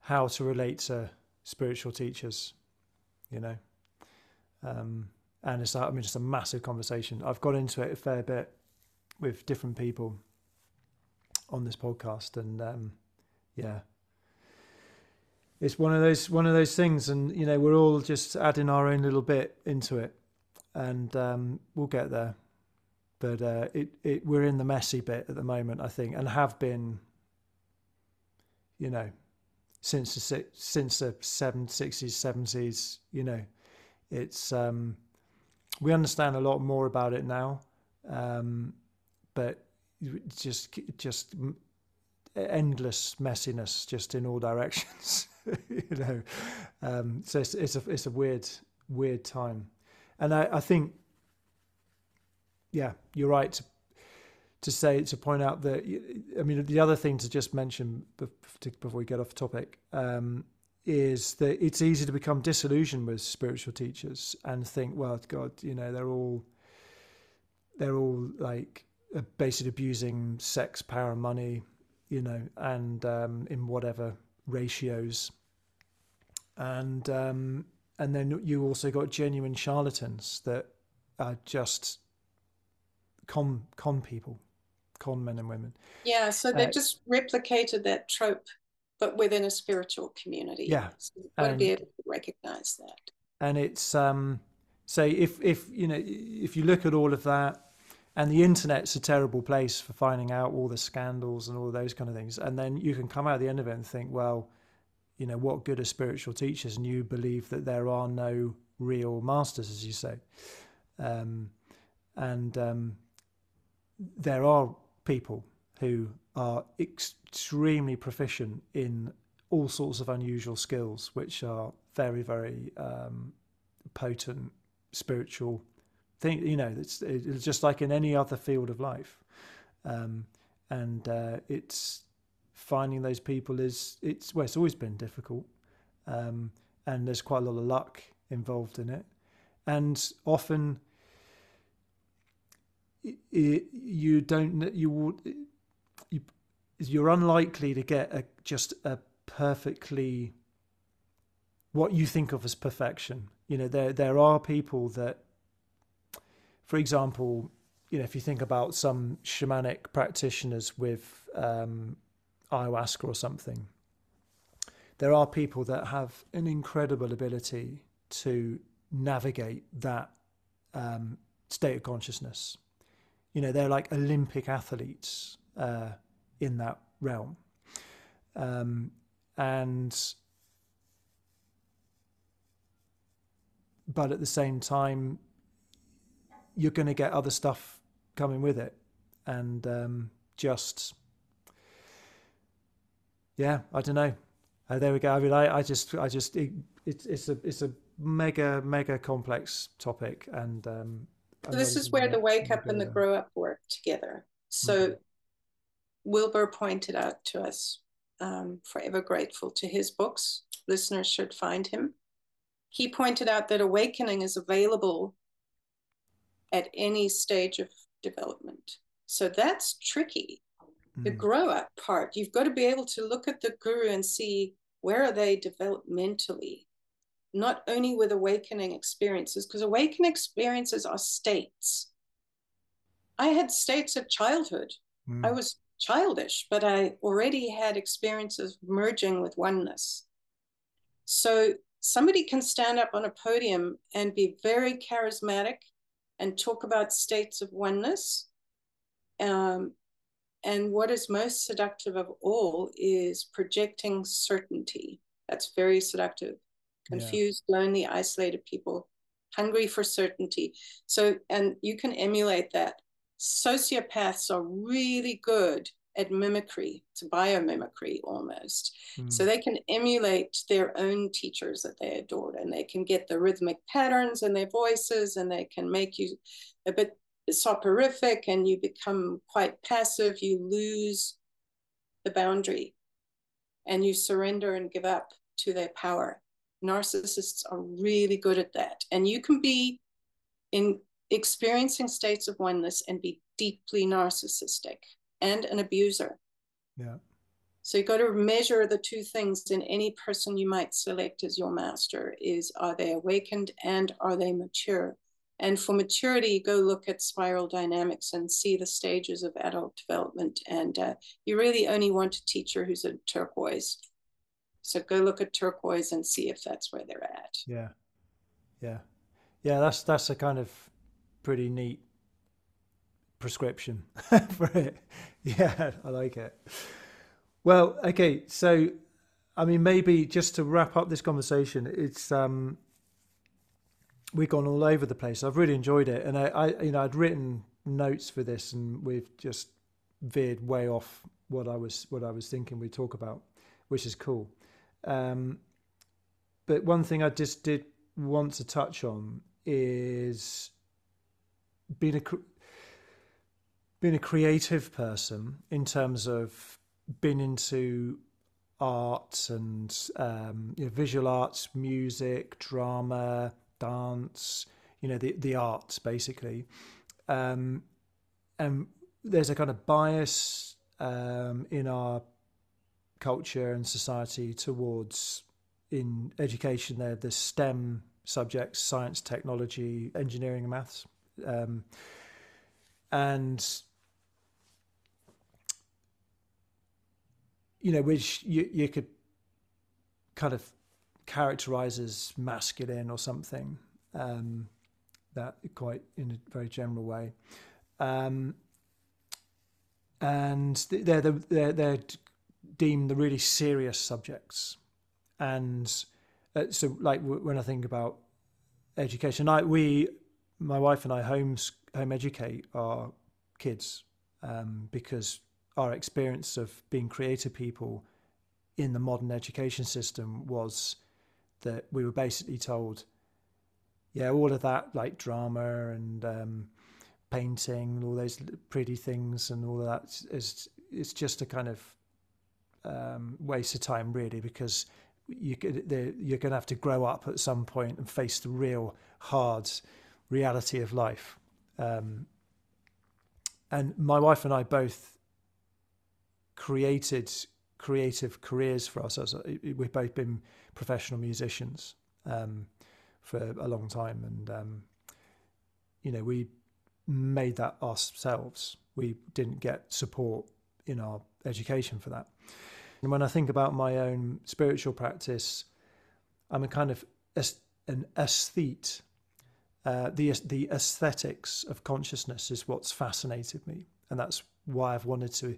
how to relate to spiritual teachers, you know. Um, and it's, I mean, just a massive conversation. I've got into it a fair bit with different people on this podcast, and um, yeah, it's one of those one of those things, and you know, we're all just adding our own little bit into it, and um, we'll get there. But uh, it, it, we're in the messy bit at the moment, I think, and have been you know, since the since the seven sixties seventies. You know, it's um, we understand a lot more about it now, um, but just just endless messiness just in all directions you know. Um, so it's, it's a it's a weird weird time. And I, I think yeah you're right to, to say to point out that I mean the other thing to just mention before we get off topic um, is that it's easy to become disillusioned with spiritual teachers and think well god you know they're all they're all like basically abusing sex power money you know, and um, in whatever ratios. And um, and then you also got genuine charlatans that are just con con people, con men and women. Yeah, so they uh, just replicated that trope, but within a spiritual community. Yeah, so you've got and, to be able to recognize that. And it's um, say if if you know if you look at all of that and the internet's a terrible place for finding out all the scandals and all those kind of things and then you can come out at the end of it and think well you know what good are spiritual teachers and you believe that there are no real masters as you say um, and um, there are people who are extremely proficient in all sorts of unusual skills which are very very um, potent spiritual think you know it's, it's just like in any other field of life. Um, and uh, it's finding those people is it's well it's always been difficult um, and there's quite a lot of luck involved in it. And often it, you don't you, you're unlikely to get a just a perfectly what you think of as perfection you know there there are people that for example, you know, if you think about some shamanic practitioners with um, ayahuasca or something, there are people that have an incredible ability to navigate that um, state of consciousness. You know, they're like Olympic athletes uh, in that realm. Um, and but at the same time you're going to get other stuff coming with it, and um, just yeah, I don't know. Uh, there we go. I mean, I, I just, I just, it, it's, it's a, it's a mega, mega complex topic, and um, so this is where the wake up and the grow up work together. So mm-hmm. Wilber pointed out to us, um, forever grateful to his books. Listeners should find him. He pointed out that awakening is available at any stage of development. So that's tricky. Mm. The grow up part, you've got to be able to look at the guru and see where are they developmentally, not only with awakening experiences, because awakening experiences are states. I had states of childhood. Mm. I was childish, but I already had experiences merging with oneness. So somebody can stand up on a podium and be very charismatic and talk about states of oneness. Um, and what is most seductive of all is projecting certainty. That's very seductive. Confused, yeah. lonely, isolated people, hungry for certainty. So, and you can emulate that. Sociopaths are really good at mimicry, to biomimicry almost. Mm. So they can emulate their own teachers that they adored and they can get the rhythmic patterns in their voices and they can make you a bit soporific and you become quite passive. You lose the boundary and you surrender and give up to their power. Narcissists are really good at that. And you can be in experiencing states of oneness and be deeply narcissistic and an abuser. Yeah. So you've got to measure the two things in any person you might select as your master is are they awakened and are they mature? And for maturity, go look at spiral dynamics and see the stages of adult development. And uh, you really only want a teacher who's a turquoise. So go look at turquoise and see if that's where they're at. Yeah, yeah, yeah. That's that's a kind of pretty neat prescription for it. Yeah, I like it. Well, okay, so I mean, maybe just to wrap up this conversation, it's um, we've gone all over the place. I've really enjoyed it, and I, I, you know, I'd written notes for this, and we've just veered way off what I was what I was thinking we'd talk about, which is cool. Um, but one thing I just did want to touch on is being a being a creative person in terms of being into art and um, you know, visual arts, music, drama, dance, you know, the, the arts basically. Um, and there's a kind of bias um, in our culture and society towards in education there the STEM subjects science technology engineering and maths um, and you know which you, you could kind of characterize as masculine or something um, that quite in a very general way. Um, and they're, the, they're they're deemed the really serious subjects. And uh, so like when I think about education, I we my wife and I homes home educate our kids um, because our experience of being creative people in the modern education system was that we were basically told, yeah, all of that like drama and um, painting and all those pretty things and all of that is it's just a kind of um, waste of time really because you you're going to have to grow up at some point and face the real hard reality of life. Um, and my wife and I both created creative careers for ourselves. We've both been professional musicians um, for a long time, and um, you know we made that ourselves. We didn't get support in our education for that. And when I think about my own spiritual practice, I'm a kind of an aesthete. Uh, the the aesthetics of consciousness is what's fascinated me, and that's why I've wanted to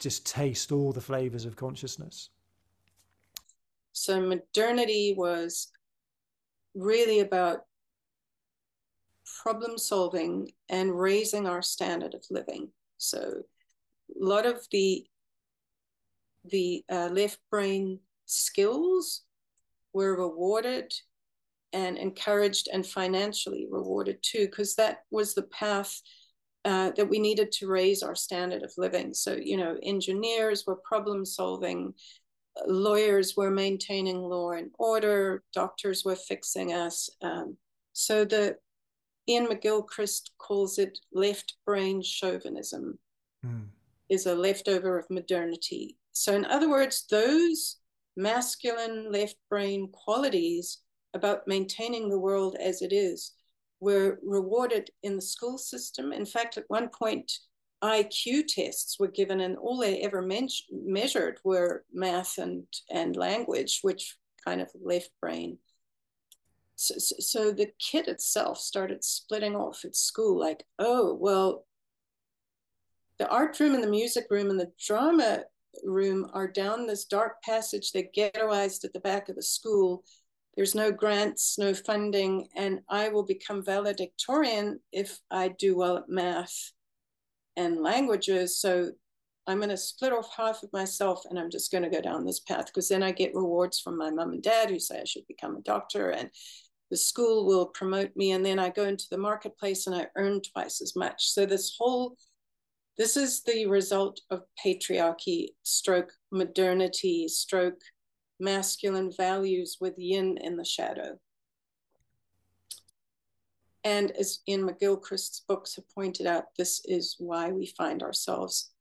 just taste all the flavors of consciousness. So modernity was really about problem solving and raising our standard of living. So a lot of the the uh, left brain skills were rewarded and encouraged and financially rewarded too, because that was the path uh, that we needed to raise our standard of living. So, you know, engineers were problem solving, lawyers were maintaining law and order, doctors were fixing us. Um, so the Iain McGilchrist calls it left brain chauvinism. Mm. Is a leftover of modernity so, in other words, those masculine left brain qualities about maintaining the world as it is were rewarded in the school system. In fact, at one point, IQ tests were given, and all they ever men- measured were math and, and language, which kind of left brain. So, so the kid itself started splitting off at school like, oh, well, the art room and the music room and the drama room are down this dark passage. They're ghettoized at the back of the school. There's no grants, no funding, and I will become valedictorian if I do well at math and languages. So I'm going to split off half of myself and I'm just going to go down this path because then I get rewards from my mom and dad who say I should become a doctor and the school will promote me. And then I go into the marketplace and I earn twice as much. So this whole this is the result of patriarchy, stroke modernity, stroke masculine values with yin in the shadow. And as in McGilchrist's books have pointed out, this is why we find ourselves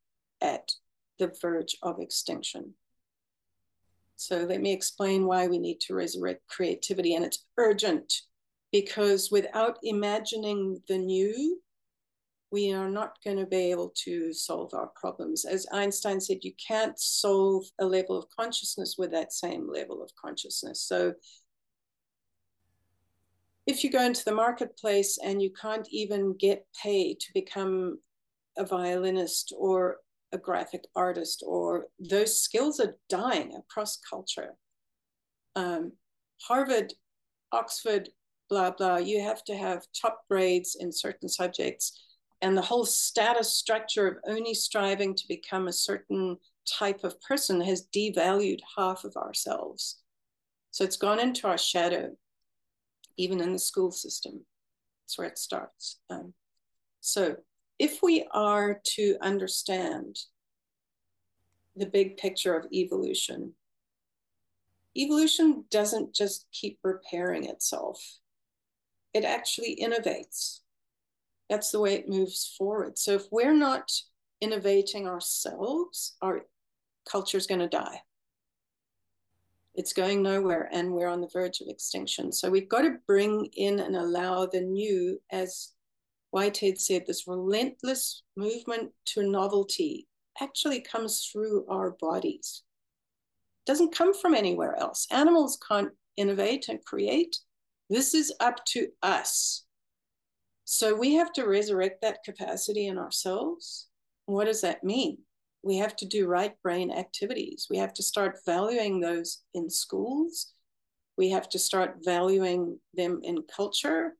at the verge of extinction. So let me explain why we need to resurrect creativity. And it's urgent because without imagining the new, we are not going to be able to solve our problems. As Einstein said, you can't solve a level of consciousness with that same level of consciousness. So if you go into the marketplace and you can't even get paid to become a violinist or a graphic artist, or those skills are dying across culture. Um, Harvard, Oxford, blah, blah, you have to have top grades in certain subjects and the whole status structure of only striving to become a certain type of person has devalued half of ourselves. So it's gone into our shadow, even in the school system. That's where it starts. Um, so if we are to understand the big picture of evolution, evolution doesn't just keep repairing itself, it actually innovates. That's the way it moves forward. So if we're not innovating ourselves, our culture is going to die. It's going nowhere, and we're on the verge of extinction. So we've got to bring in and allow the new, as Whitehead said, this relentless movement to novelty actually comes through our bodies. It doesn't come from anywhere else. Animals can't innovate and create. This is up to us. So we have to resurrect that capacity in ourselves. What does that mean? we have to do right brain activities. We have to start valuing those in schools. We have to start valuing them in culture.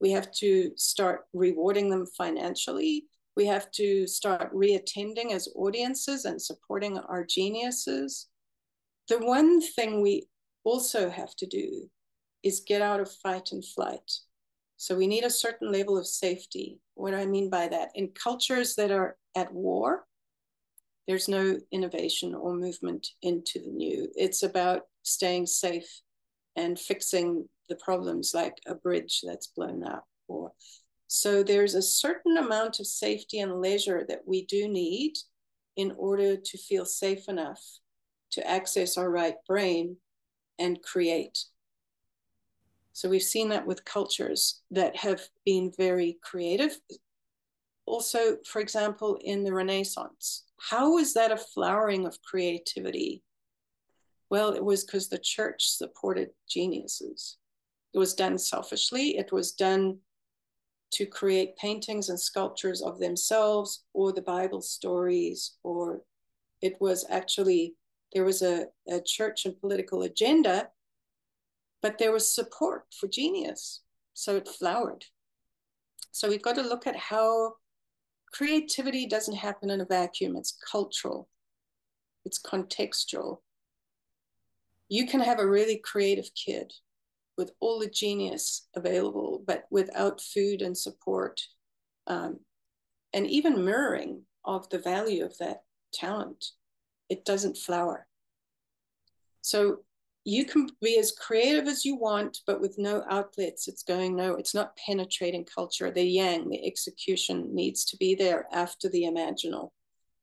We have to start rewarding them financially. We have to start reattending as audiences and supporting our geniuses. The one thing we also have to do is get out of fight and flight. So we need a certain level of safety. What do I mean by that? In cultures that are at war, there's no innovation or movement into the new. It's about staying safe and fixing the problems like a bridge that's blown up or so there's a certain amount of safety and leisure that we do need in order to feel safe enough to access our right brain and create. So we've seen that with cultures that have been very creative. Also, for example, in the Renaissance, how was that a flowering of creativity? Well, it was because the church supported geniuses. It was done selfishly, it was done to create paintings and sculptures of themselves or the Bible stories, or it was actually, there was a, a church and political agenda, but there was support for genius. So it flowered. So we've got to look at how creativity doesn't happen in a vacuum, it's cultural, it's contextual. You can have a really creative kid with all the genius available, but without food and support, um, and even mirroring of the value of that talent, it doesn't flower. So you can be as creative as you want, but with no outlets, it's going no, it's not penetrating culture. The yang, the execution needs to be there after the imaginal.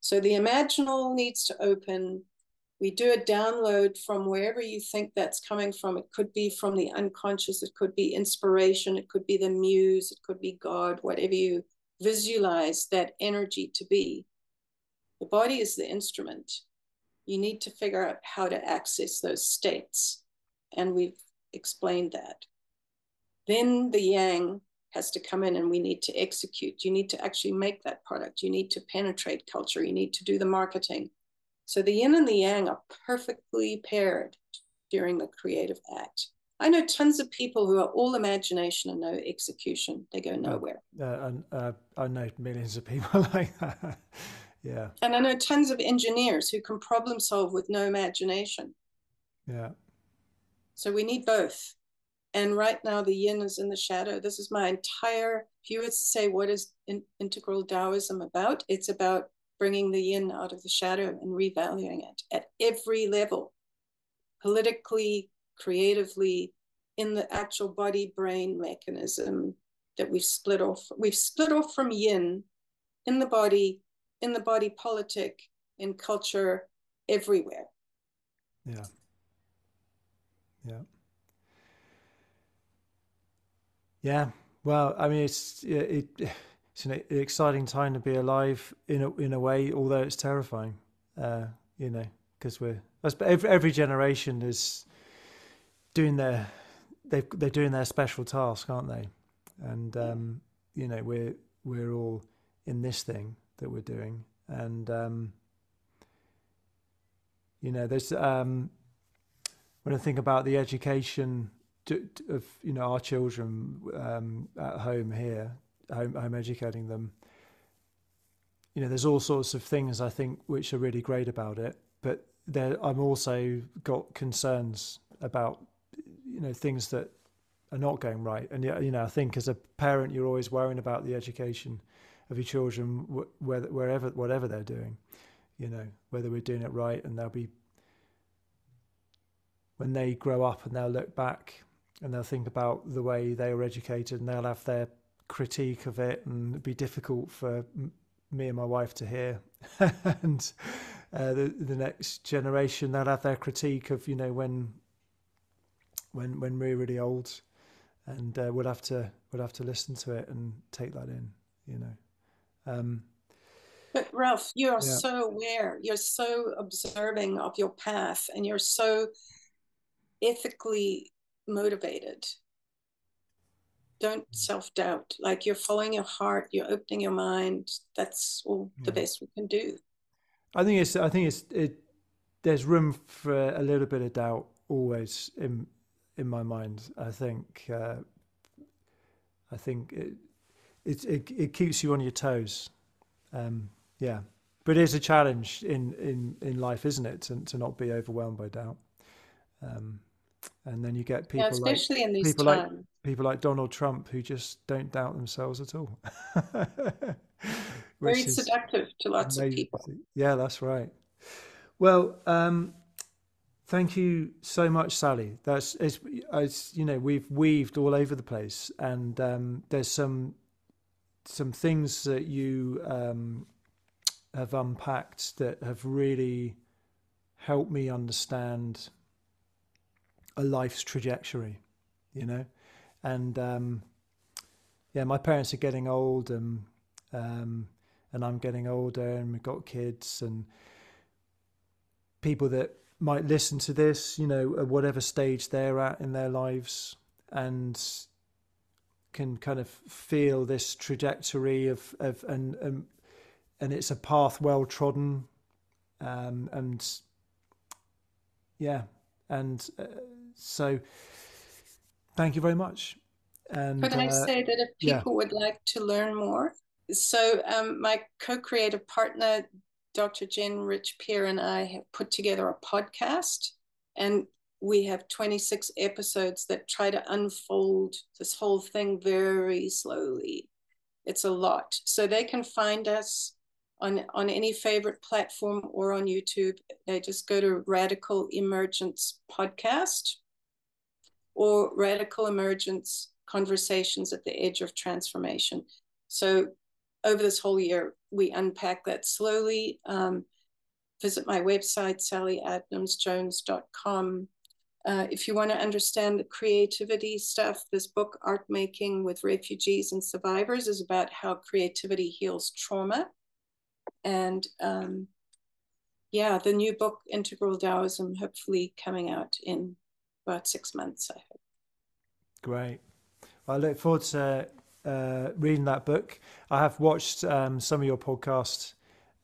So the imaginal needs to open. We do a download from wherever you think that's coming from. It could be from the unconscious, it could be inspiration, it could be the muse, it could be God, whatever you visualize that energy to be. The body is the instrument you need to figure out how to access those states. And we've explained that. Then the yang has to come in and we need to execute. You need to actually make that product. You need to penetrate culture. You need to do the marketing. So the yin and the yang are perfectly paired during the creative act. I know tons of people who are all imagination and no execution. They go nowhere. Uh, uh, I know millions of people like that. Yeah. And I know tons of engineers who can problem solve with no imagination. Yeah. So we need both. And right now, the yin is in the shadow. This is my entire, if you were to say, what is in, integral Taoism about? It's about bringing the yin out of the shadow and revaluing it at every level politically, creatively, in the actual body brain mechanism that we've split off. We've split off from yin in the body in the body politic, in culture, everywhere. Yeah. Yeah. Yeah. Well, I mean, it's it, it's an exciting time to be alive in a in a way, although it's terrifying. Uh, you know, because we're every, every generation is doing their they they're doing their special task, aren't they? And um, you know, we're we're all in this thing, that we're doing, and um, you know, there's um, when I think about the education of you know our children um, at home here, home, home educating them, you know, there's all sorts of things I think which are really great about it, but there, I'm also got concerns about, you know, things that are not going right. And you know, I think as a parent, you're always worrying about the education of your children, wherever, whatever they're doing. You know, whether we're doing it right, and they'll be when they grow up and they'll look back and they'll think about the way they were educated and they'll have their critique of it and it'd be difficult for me and my wife to hear and uh, the the next generation they'll have their critique of you know when when when we're really old and uh, we'll have to we'll have to listen to it and take that in you know um, but Ralph, you are yeah. so aware, you're so observing of your path, and you're so ethically motivated. Don't self doubt. Like you're following your heart, you're opening your mind. That's all the best we can do. I think it's. I think it's. It. There's room for a little bit of doubt always in in my mind. I think. Uh, I think it, it it it keeps you on your toes. Um, yeah, but it is a challenge in in in life, isn't it, to to not be overwhelmed by doubt. Um, and then you get people yeah, especially like, in these people times. like people like Donald Trump who just don't doubt themselves at all. Very seductive to lots amazing. of people. Yeah, that's right. Well, um, thank you so much, Sally. That's it's, it's, you know we've weaved all over the place, and um, there's some some things that you um, have unpacked that have really helped me understand a life's trajectory, you know, and um, yeah, my parents are getting old, and um, and I'm getting older, and we've got kids, and people that might listen to this, you know, at whatever stage they're at in their lives, and can kind of feel this trajectory of of and and, and it's a path well trodden, um, and yeah, and. Uh, so thank you very much. And could I uh, say that if people yeah. would like to learn more, so um, my co-creative partner, Dr. Jen Rich Peer, and I have put together a podcast, and we have 26 episodes that try to unfold this whole thing very slowly. It's a lot. So they can find us on, on any favorite platform or on YouTube. They just go to Radical Emergence Podcast or radical emergence conversations at the edge of transformation. So, over this whole year, we unpack that slowly. Um, visit my website, sallyadnamsjones.com. Uh, if you want to understand the creativity stuff, this book, Art Making with Refugees and Survivors, is about how creativity heals trauma. And um, yeah, the new book, Integral Taoism, hopefully coming out in about six months, I hope. Great. Well, I look forward to uh, reading that book. I have watched um, some of your podcasts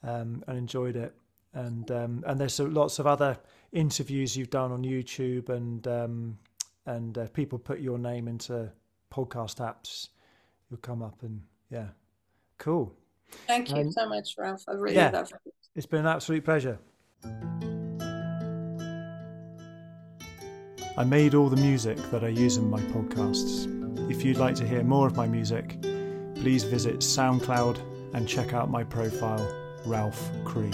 um, and enjoyed it, and um, and there's lots of other interviews you've done on YouTube, and um, and uh, people put your name into podcast apps, you'll come up, and yeah, cool. Thank you so much, Ralph. I really yeah, love it. It's been an absolute pleasure. I made all the music that I use in my podcasts. If you'd like to hear more of my music, please visit SoundCloud and check out my profile, Ralph Cree.